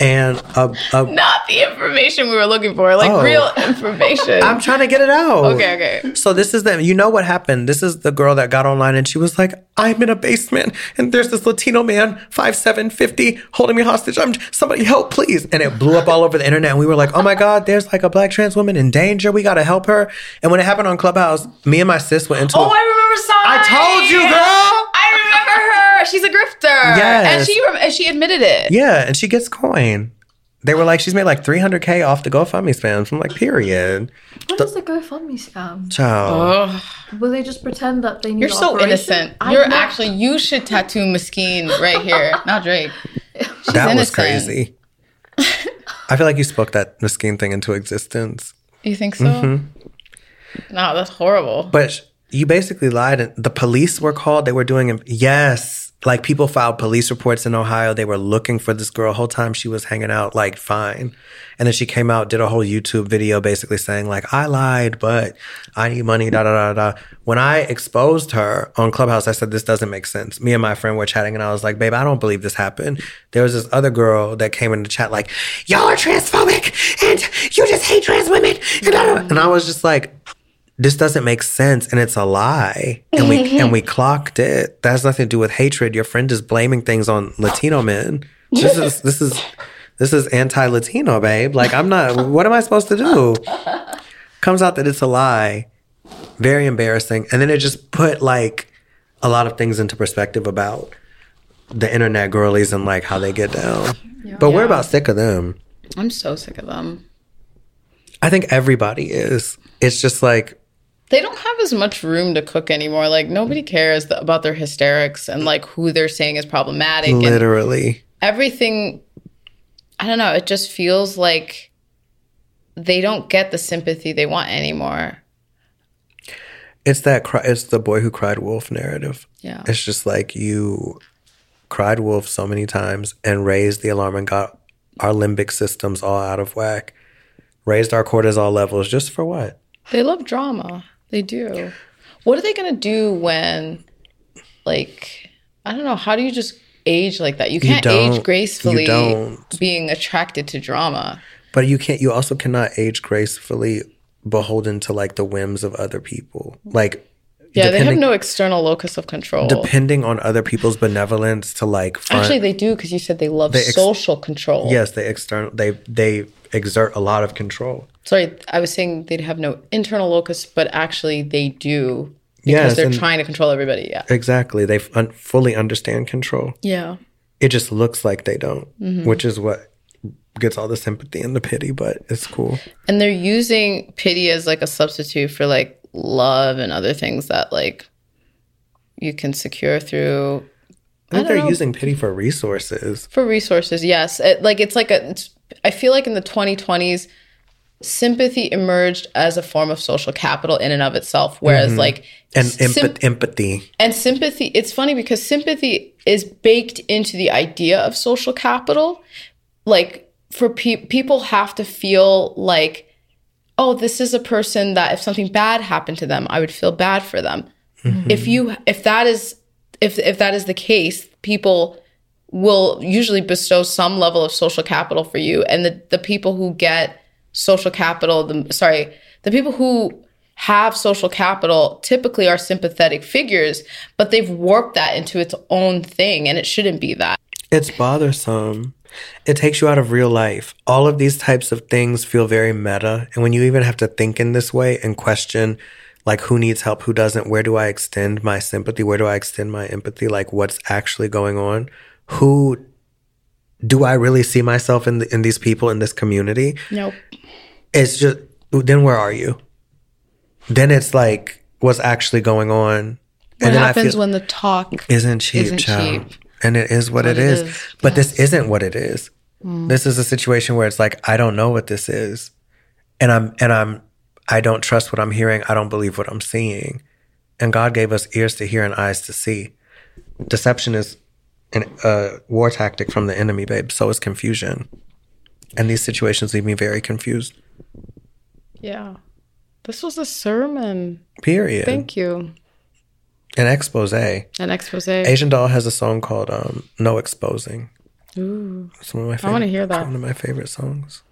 and a, a, Not the information we were looking for, like Oh. real information. I'm trying to get it out. okay, okay. So this is the you know what happened. This is the girl that got online and she was like, "I'm in a basement and there's this Latino man, five seven fifty, holding me hostage. I'm somebody help, please!" And it blew up all over the internet. And we were like, "Oh my god, there's like a black trans woman in danger. We gotta help her." And when it happened on Clubhouse, me and my sis went into. Oh, a- I remember Sai. I told you, girl. I. She's a grifter. Yes. and she and she admitted it. Yeah, and she gets coin. They were like, she's made like 300K off the GoFundMe spams. I'm like, period. What is the GoFundMe scam? Ciao. Ugh. Will they just pretend that they need You're an so operation? innocent. I You're know- actually you should tattoo Mesquine right here, not Drake. She's that was crazy. I feel like you spoke that mesquite thing into existence. You think so? Mm-hmm. No, that's horrible. But you basically lied. And the police were called. They were doing, yes. Like people filed police reports in Ohio. They were looking for this girl The whole time she was hanging out, like fine. And then she came out, did a whole YouTube video basically saying, like, I lied, but I need money, da da da da. When I exposed her on Clubhouse, I said, This doesn't make sense. Me and my friend were chatting and I was like, babe, I don't believe this happened. There was this other girl that came in the chat, like, Y'all are transphobic and you just hate trans women. And, da. and I was just like, this doesn't make sense and it's a lie. And we and we clocked it. That has nothing to do with hatred. Your friend is blaming things on latino men. This is this is this is anti-latino babe. Like i'm not what am i supposed to do? Comes out that it's a lie. Very embarrassing. And then it just put like a lot of things into perspective about the internet girlies and like how they get down. But we're about sick of them. I'm so sick of them. i think everybody is. It's just like They don't have as much room to cook anymore. Like nobody cares th- about their hysterics and like who they're saying is problematic literally everything. I don't know. It just feels like they don't get the sympathy they want anymore. It's that cry, it's the boy who cried wolf narrative. Yeah. It's just like you cried wolf so many times and raised the alarm and got our limbic systems all out of whack. Raised our cortisol levels just for what? They love drama. They do. What are they going to do when, like, I don't know, how do you just age like that? You can't don't. age gracefully being attracted to drama. But you can't you also cannot age gracefully beholden to like the whims of other people. Like Yeah, they have no external locus of control. depending on other people's benevolence to like front, Actually, they do because you said they love They ex- social control. yes, they external they they exert a lot of control. Sorry, I was saying they'd have no internal locus, but actually they do because Yes, they're trying to control everybody. Yeah. Exactly. They un- fully understand control. Yeah. It just looks like they don't, Mhm. which is what gets all the sympathy and the pity, but it's cool. And they're using pity as like a substitute for like love and other things that like you can secure through I think don't they're know. using pity for resources. for resources. Yes, it, like it's like a. It's, I feel like in the 2020s, sympathy emerged as a form of social capital in and of itself, whereas Mhm. like and sym- empathy. And sympathy, it's funny because sympathy is baked into the idea of social capital. Like, for pe- people have to feel like, oh, this is a person that if something bad happened to them, I would feel bad for them. If you, if that is, if if that is the case, people will usually bestow some level of social capital for you, and the the people who get social capital, the sorry, the people who have social capital typically are sympathetic figures, but they've warped that into its own thing, and it shouldn't be that. It's bothersome. It takes you out of real life. All of these types of things feel very meta. And when you even have to think in this way and question, like, who needs help, who doesn't, where do I extend my sympathy, where do I extend my empathy, like, what's actually going on, who do I really see myself in, the, in these people in this community? Nope. It's just, then where are you? Then it's like, what's actually going on? What happens when the talk isn't cheap, isn't child. cheap? And it is what, What it is. is, But this isn't what it is. Mm. This is a situation where it's like I don't know what this is. And I'm and I'm I don't trust what I'm hearing. I don't believe what I'm seeing. And God gave us ears to hear and eyes to see. Deception is an, a war tactic from the enemy, babe. So is confusion. And these situations leave me very confused. Yeah. This was a sermon. Period. Thank you. An expose. An expose. Asian Doll has a song called um, "No Exposing." Ooh. It's one of my. I wanna hear that. One of my favorite songs.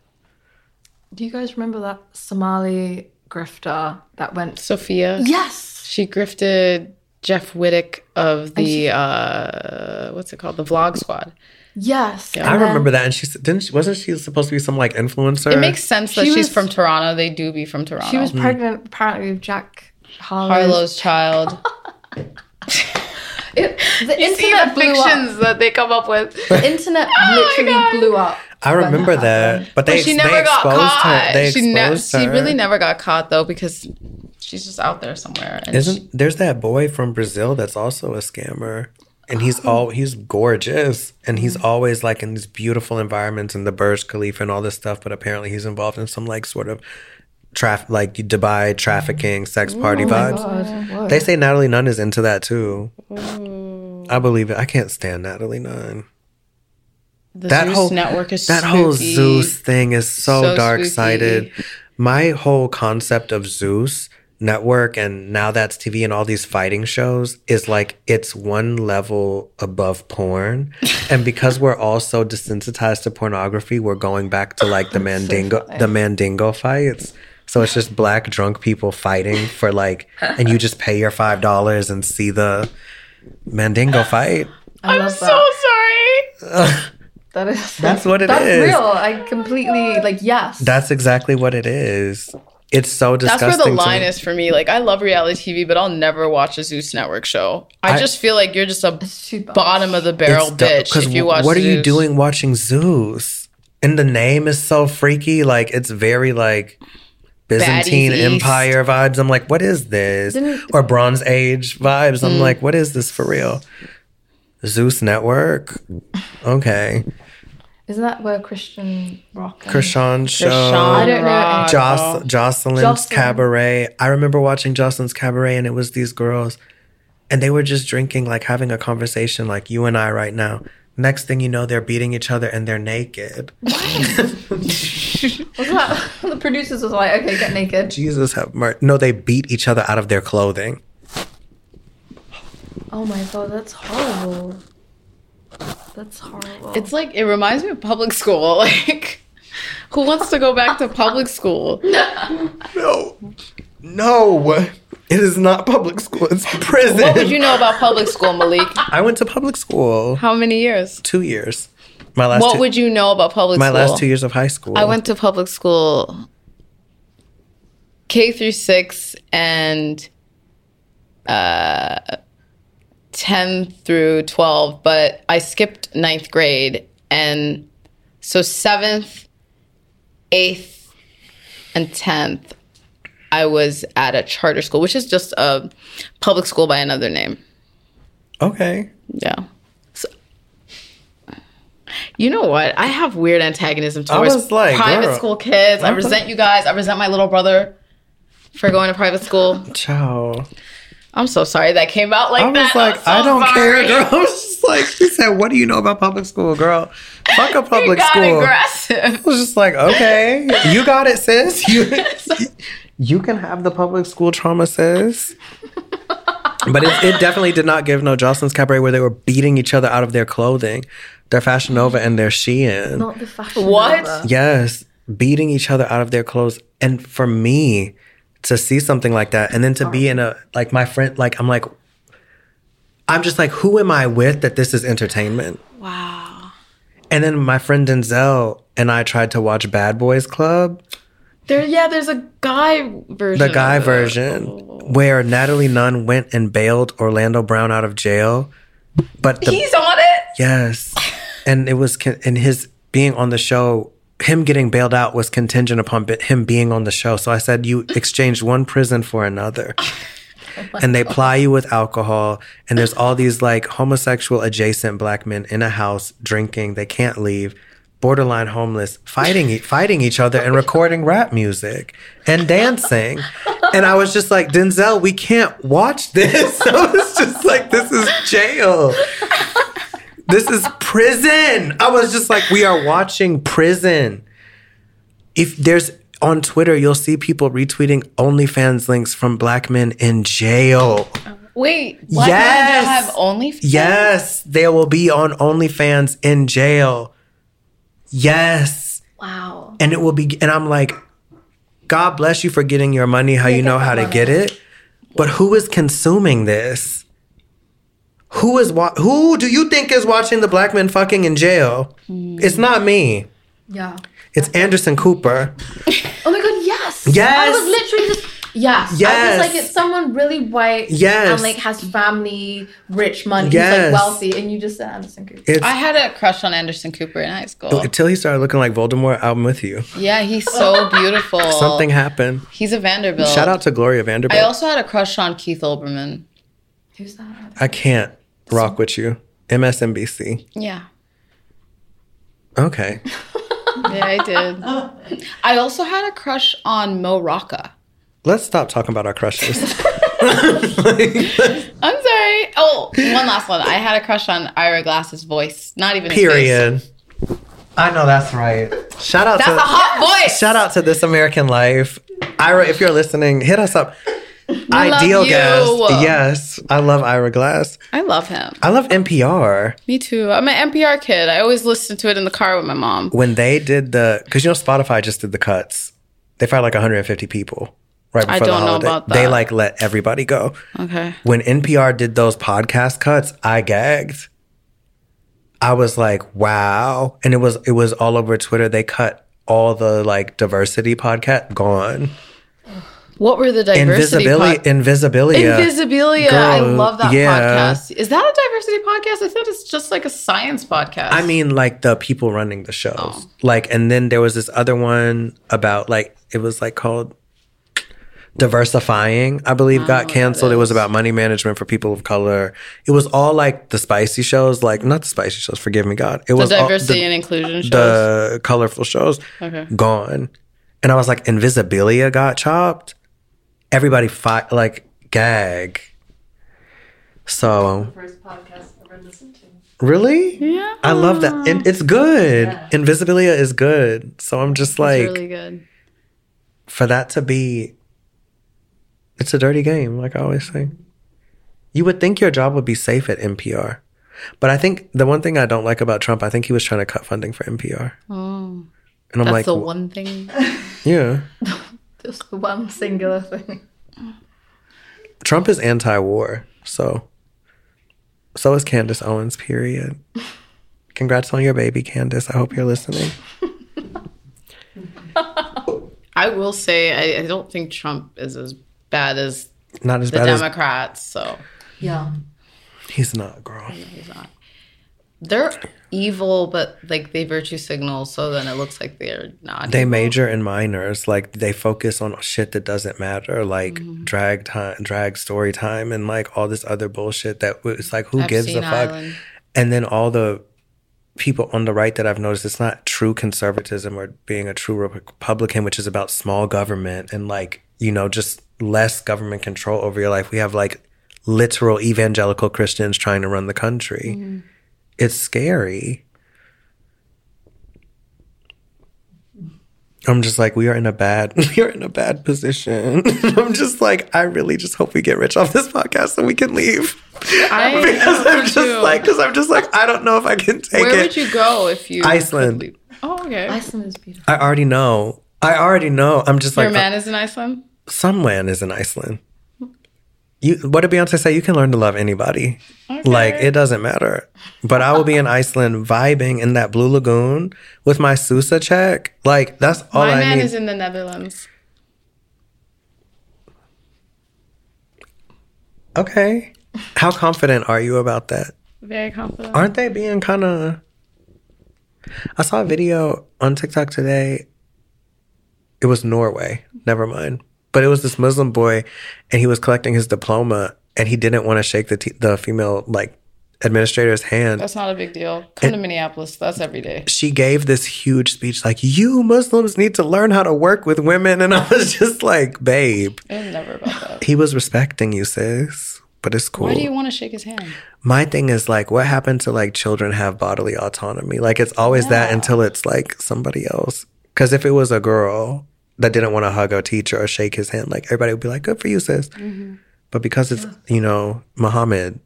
Do you guys remember that Somali grifter that went? Sophia. Yes. She grifted Jeff Wittek of the she- uh what's it called? The Vlog Squad. Yes. Yeah. I then- remember that, and she didn't. She, wasn't she supposed to be some like influencer? It makes sense that She she's was- from Toronto. They do be from Toronto. She was Hmm. pregnant apparently with Jack Harlow's. Harlow's child. It, the You see internet the blew fictions up. that they come up with. The internet literally blew up. I remember that that, but they but she they never got exposed caught. her. They she, ne- exposed she really never got caught though because she's just out there somewhere. And Isn't there's that boy from Brazil that's also a scammer, and he's oh. all he's gorgeous, and he's mm-hmm. always like in these beautiful environments in the Burj Khalifa and all this stuff. But apparently, he's involved in some like sort of traf like Dubai trafficking, mm. sex oh party Oh my vibes. God. They say Natalie Nunn is into that too. I believe it. I can't stand Natalie Nunn. The that Zeus whole network is that whole. Zeus thing is so, So dark sided. My whole concept of Zeus network and now that's TV and all these fighting shows is like it's one level above porn. and because we're all so desensitized to pornography, we're going back to like the mandingo the mandingo fights. So it's just black drunk people fighting for like and you just pay your five dollars and see the mandingo fight. I I'm so that. sorry. That is That's what it that's is. real. I completely like yes. That's exactly what it is. It's so disgusting. That's where the line me. is for me. Like I love reality TV, but I'll never watch a Zeus network show. I, I- just feel like you're just a bottom of the barrel It's du- bitch 'cause if you watch. What are you doing watching Zeus? And the name is so freaky. Like it's very like Byzantine Baddies East. Empire vibes. I'm like, what is this? Didn't- or Bronze Age vibes. Mm. I'm like, what is this for real? Zeus Network. Okay. Isn't that where Chrisean Rock? and- Chrisean show. Chrisean I don't know. Joss- Joseline's Joseline. Cabaret. I remember watching Joseline's Cabaret and it was these girls and they were just drinking, like having a conversation like you and I right now. Next thing you know, they're beating each other and they're naked. Was that the producers was like, okay, get naked. Jesus have mercy. No, they beat each other out of their clothing. Oh my god, that's horrible. That's horrible. It's like it reminds me of public school. Like, who wants to go back to public school? No. No. It is not public school. It's prison. What would you know about public school, Malik? I went to public school How many years? two years. My last What two, would you know about public my school? last two years of high school. I went to public school K through six and uh, 10 through 12, but I skipped ninth grade. And so seventh, eighth, and 10th, I was at a charter school, which is just a public school by another name. Okay. Yeah. So, you know what? I have weird antagonism towards like, private girl. school kids. I resent you guys. I resent my little brother for going to private school. Ciao. I'm so sorry that came out like I was that. I'm like, so I don't sorry. care, girl. I was just like, she said, what do you know about public school, girl? Fuck a You public got school. I was just like, okay, you got it, sis. You, you can have the public school trauma, sis. But it, it definitely did not give no Joseline's Cabaret where they were beating each other out of their clothing, their Fashion Nova and their Shein. not the fashion. What? Nova. Yes, beating each other out of their clothes. And for me to see something like that and then to be uh-huh. in a like my friend like I'm like I'm just like who am I with that this is entertainment? Wow. And then my friend Denzel and I tried to watch Bad Boys Club, There, yeah, there's a guy version. the guy version where Natalie Nunn went and bailed Orlando Brown out of jail. But the, He's on it. Yes. And it was, and his being on the show, him getting bailed out was contingent upon him being on the show. So I said, you exchanged one prison for another. and they ply you with alcohol. And there's all these like homosexual adjacent black men in a house drinking. They can't leave. Borderline homeless, fighting fighting each other and recording rap music and dancing. And I was just like, Denzel, we can't watch this. I was just like, this is jail. This is prison. I was just like, we are watching prison. If there's on Twitter, you'll see people retweeting OnlyFans links from black men in jail. Wait, black Yes. have OnlyFans? Yes, they will be on OnlyFans in jail. Yes. Wow. And it will be, and I'm like, God bless you for getting your money how you know how to money. get it. But who is consuming this? Who is wa- who do you think is watching the black men fucking in jail? Hmm. It's not me. Yeah. It's Anderson Cooper. Oh my god, yes. Yes. I was literally just yes. I was like it's someone really white Yes. and like has family, rich money, Yes. he's like wealthy, and you just said Anderson Cooper. It's I had a crush on Anderson Cooper in high school. until he started looking like Voldemort. I'm with you. Yeah, he's so beautiful. Something happened. He's a Vanderbilt. Shout out to Gloria Vanderbilt. I also had a crush on Keith Olbermann. Who's that? I can't rock with you. MSNBC. Yeah. Okay. Yeah, I did. I also had a crush on Mo Rocca. Let's stop talking about our crushes. I'm sorry. Oh, one last one. I had a crush on Ira Glass's voice. Not even his face. Period. I know that's right. Shout out That's to a hot voice. shout out to This American Life. Ira, if you're listening, hit us up. Ideal you. guest. Yes, I love Ira Glass. I love him. I love NPR. Me too. I'm an NPR kid. I always listen to it in the car with my mom. When they did the, because you know Spotify just did the cuts. They fired like 150 people right before I the don't know holiday. about They like let everybody go. Okay. When NPR did those podcast cuts, I gagged. I was like, wow. And it was it was all over Twitter. They cut all the like diversity podcast gone. What were the diversity Invisibility pod- Invisibilia. Invisibilia. I love that yeah. podcast. Is that a diversity podcast? I thought it's just like a science podcast. I mean, like the people running the shows. Oh. Like, and then there was this other one about like it was like called diversifying. I believe got canceled. It was about money management for people of color. It was all like the spicy shows, like not the spicy shows. Forgive me, God. It the was all- diversity the, and inclusion shows. the colorful shows Okay. gone, and I was like, Invisibilia got chopped. Everybody fight like gag. So First podcast I ever listened to. really, yeah. I love that. And it's good. Yeah. Invisibilia is good. So I'm just like, It's really good. for that to be, it's a dirty game, like I always say. You would think your job would be safe at NPR. But I think the one thing I don't like about Trump, I think he was trying to cut funding for NPR. Oh, And I'm that's like, the one thing. yeah. Just one singular thing. Trump is anti war. So, so is Candace Owens, period. Congrats on your baby, Candace. I hope you're listening. I will say, I, I don't think Trump is as bad as Not as the bad as Democrats. So Yeah. he's not, girl. he's not. They're evil, but like they virtue signal, so then it looks like they're not. They evil. major in minors, like they focus on shit that doesn't matter, like Mm-hmm. drag time, drag story time, and like all this other bullshit. That it's like, who gives a fuck? Island. And then all the people on the right that I've noticed, it's not true conservatism or being a true Republican, which is about small government and like you know just less government control over your life. We have like literal evangelical Christians trying to run the country. Mm-hmm. It's scary. I'm just like, we are in a bad, we are in a bad position. I'm just like, I really just hope we get rich off this podcast and we can leave. I because I'm just too. like, because I'm just like, I don't know if I can take Where it. Where would you go if you? Iceland. could leave? Oh, okay. Iceland is beautiful. I already know. I already know. I'm just Your like, man is in Iceland. some man is in Iceland. You, what did Beyonce say? You can learn to love anybody. Like it doesn't matter. But I will be in Iceland vibing in that blue lagoon with my Sousa check. Like that's all My I man need. is in the Netherlands. okay. How confident are you about that? Very confident. Aren't they being kind of? I saw a video on TikTok today. It was Norway. Never mind. But it was this Muslim boy, and he was collecting his diploma, and he didn't want to shake the t- the female like administrator's hand. That's not a big deal. Come to Minneapolis. That's every day. she gave this huge speech like, "You Muslims need to learn how to work with women," and I was just like, "Babe, It was never about that. he was respecting you, sis." But it's cool. Why do you want to shake his hand? My thing is like, what happened to like children have bodily autonomy? Like it's always that until it's like somebody else. Because if it was a girl that didn't want to hug a teacher or shake his hand, like everybody would be like, "Good for you, sis." Mm-hmm. But because it's you know Muhammad,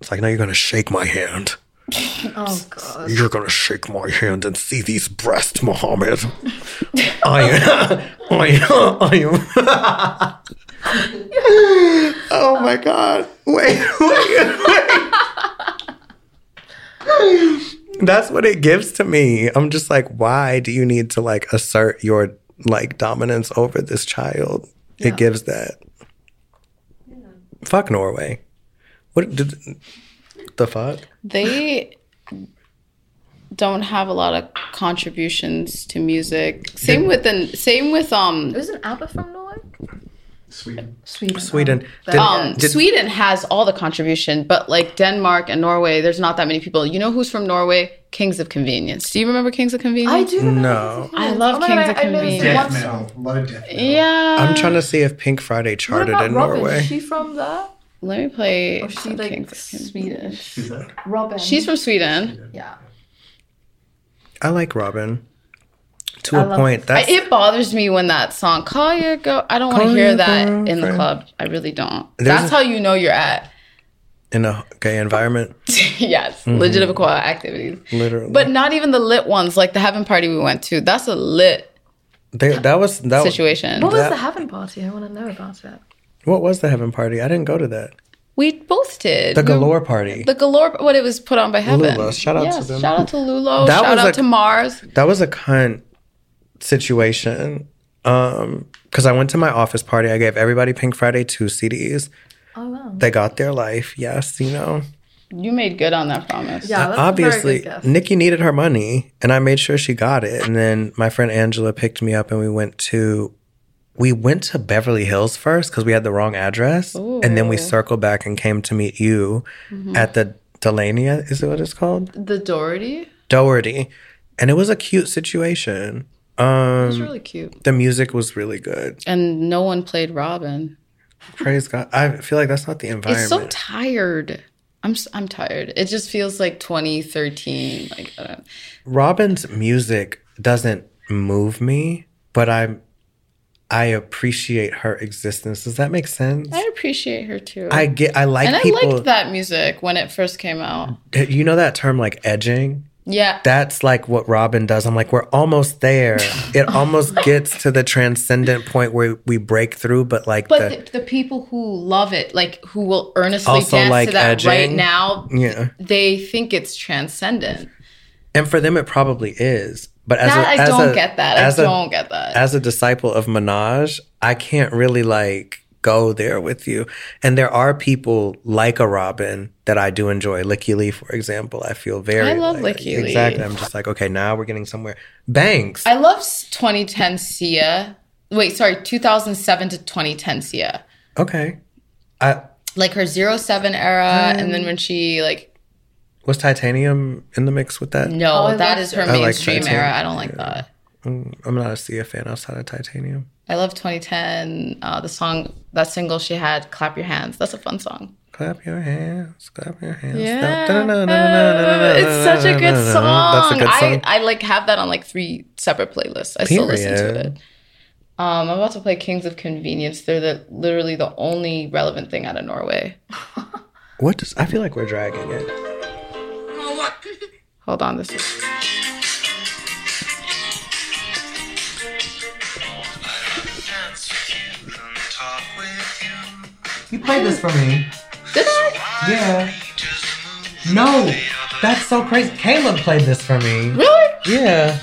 it's like, no, you're gonna shake my hand. Oh god. You're gonna shake my hand and see these breasts, Muhammad. I, I, I am. oh my god! Wait, wait, wait. That's what it gives to me. I'm just like, why do you need to like assert your like dominance over this child? It gives that. Fuck Norway. What did the fuck? They don't have a lot of contributions to music. Same with the same with um Isn't ABBA from Norway? Sweden. Sweden. Sweden. Oh, Did- Um, did- Sweden has all the contribution, but like Denmark and Norway, there's not that many people. You know who's from Norway? Kings of Convenience. Do you remember Kings of Convenience? I do. remember No. I love Oh Kings God, of I- I Convenience. Death metal. A lot of death metal. Yeah. I'm trying to see if Pink Friday What charted about in Robyn? Norway. Is she from there? Let me play. Or is she some like Kings of Swedish? Who's that? Robyn. She's from Sweden. Yeah. I like Robyn to I a point. I, That's it bothers me when that song "Call Your Go." I don't want to hear your that in the club. I really don't. There's That's a- how you know you're at. in a gay environment. yes, mm-hmm. legitimate core activities. Literally. But not even the lit ones, like the heaven party we went to. That's a lit They, that was that situation. What was That- the heaven party? I want to know about it. What was the heaven party? I didn't go to that. We both did The galore party. The galore. What it was put on by heaven. Lula. Shout out to Yes, them. Shout out to Lulo. That shout was out a- to Mars. that was a cunt situation. Um, because I went to my office party. I gave everybody Pink Friday two CDs. Oh wow. They got their life. Yes, you know. You made good on that promise. Yeah, that's a Obviously, very good guess. Nikki needed her money, and I made sure she got it. And then my friend Angela picked me up, and we went to we went to Beverly Hills first because we had the wrong address, and then we circled back and came to meet you Mm-hmm. at the Delania. Is it what it's called? The Doherty. Doherty, and it was a cute situation. It Um, was really cute. the music was really good. And no one played Robyn. Praise God. I feel like that's not the environment. It's so tired. I'm I'm tired. It just feels like 2013. Like uh, I don't- Robyn's music doesn't move me, but I'm I appreciate her existence. Does that make sense? I appreciate her too. I get I like and I liked that music when it first came out. you know that term like edging? Yeah. That's like what Robyn does. I'm like, we're almost there. It almost gets to the transcendent point where we break through, but like but the, the, the people who love it, like who will earnestly dance like to that right now, yeah. they think it's transcendent. And for them it probably is. But as That a, I as don't a- get that. I as a- don't get that. as a disciple of Minaj, I can't really like go there with you. And there are people like a Robyn that I do enjoy. Lykke Li, for example, I feel very I love like, Lykke Li. Exactly. I'm just like, okay, now we're getting somewhere. Banks. I love 2010 Sia. Wait, sorry, 2007 to 2010 Sia. okay. I Like her 07 era, and then um, when she like was titanium in the mix with that? no, Oh, I that love her I like mainstream era. I don't like that. I'm not a Sia fan outside of titanium. I love 2010. Uh, the song, that single she had, "Clap Your Hands." That's a fun song. Clap your hands, clap your hands. Yeah, it's such a good song. That's a good song. I, I like have that on like three separate playlists. I still listen to it. Um, I'm about to play Kings of Convenience. They're the literally the only relevant thing out of Norway. what does I feel like we're dragging it. Hold on, this is You played this for me. did I Yeah. No, that's so crazy. Caleb played this for me. really? Yeah.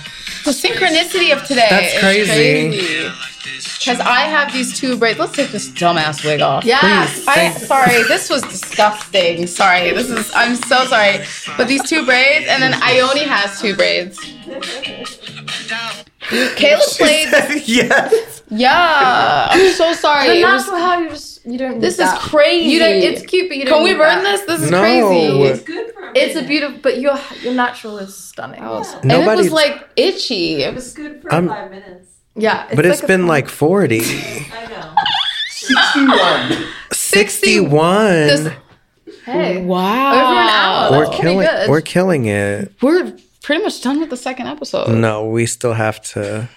The synchronicity of today. That's is crazy. Because I have these two braids. Let's take this dumbass wig off. Yes. I, sorry, this was disgusting. Sorry, this is. I'm so sorry. But these two braids, and then Ione has two braids. Caleb played. yes. Yeah, I'm so sorry. The It was- natural hair, you just you don't. this need is crazy. You don't. It's cute, but you don't. Can we need burn that. this? This is No. crazy. It's good for a It's a beautiful, but your your natural is stunning. Oh, and it was like itchy. It was good for I'm- five minutes. Yeah, But it's like a been fun- like 40. I know. 61. 61. This- hey wow. over an hour. we're That's killing good. we're killing it. We're pretty much done with the second episode. No, we still have to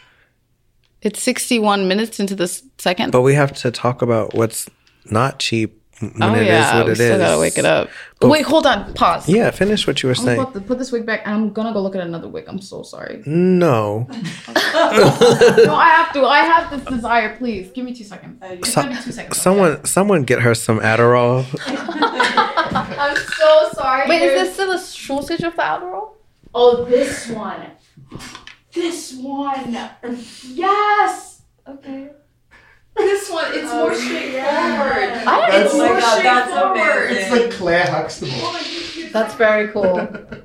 It's 61 minutes into the second. but we have to talk about what's not cheap when oh it is yeah, what we it still is. gotta wake it up. But- Wait, hold on. Pause. Yeah, finish what you were I'm saying. about to put this wig back, and I'm gonna go look at another wig. I'm so sorry. No. no, I have to. I have this desire. Please give me two seconds. Uh, it's So- gonna two seconds. Someone someone get her some Adderall. I'm so sorry. Wait, is this still a shortage of the Adderall? Oh, this one. This one. Yes. Okay. This one. It's more oh, straightforward. I That's- It's Oh my more God, that's straightforward. amazing. It's like Claire Huxtable. That's very cool.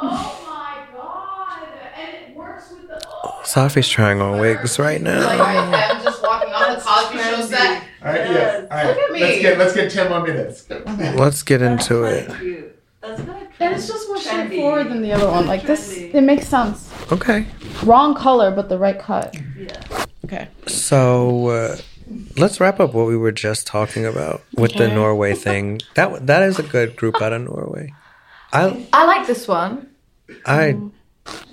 Oh my god! And it works with the. Oh. Safy's trying on wigs right now. I, I'm just walking on the Cosby Show set. All right, yeah. All right. Look at me. Let's get let's get ten more minutes. Let's get into That's it. cute. That's kind of And it's just more Trendy. straightforward than the other one. Like this, it makes sense. Okay. Wrong color, but the right cut. Yeah. Okay. So uh, let's wrap up what we were just talking about with the Norway thing. That that is a good group out of Norway. I I like this one. I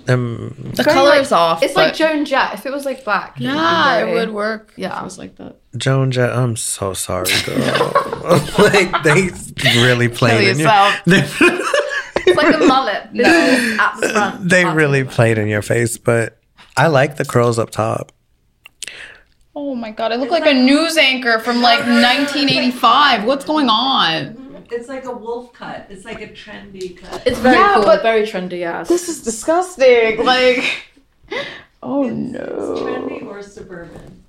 am The Very, color like- is off. It's like Joan Jett. If it was like black, Yeah, it'd it would work. Yeah. if it was like that. Joan Jett. I'm so sorry, girl. like they really played in your, yourself. It's like a mullet. This is at the front. they That's really it. played in your face, but I like the curls up top. Oh my god, I look like a news anchor from like 1985. What's going on? It's like a wolf cut. It's like a trendy cut. It's very Yeah, cool, but- very trendy. Yes. This is disgusting. Like, oh no. It's trendy or suburban.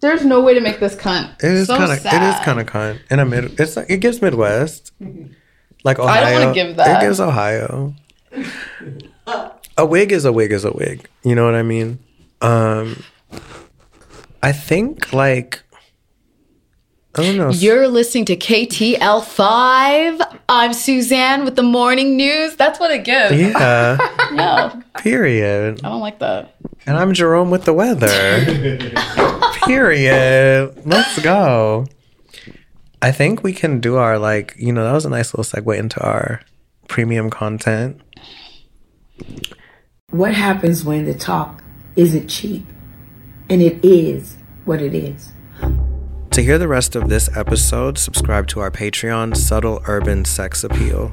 There's no way to make this cunt. It is so kind of it is sad. is kind of kind in a mid. It's like, it gives Midwest, mm-hmm. Like Ohio. I don't wanna give that. It gives Ohio. a wig is a wig is a wig. You know what I mean? Um, I think like I don't know. You're listening to KTL5. I'm Suzanne with the morning news. That's what it gives. yeah. No, Period. I don't like that. And I'm Jerome with the weather. Period. Let's go. I think we can do our like, you know, that was a nice little segue into our premium content. What happens when the talk isn't cheap? And it is what it is. To hear the rest of this episode, subscribe to our Patreon, Subtle Urban Sex Appeal.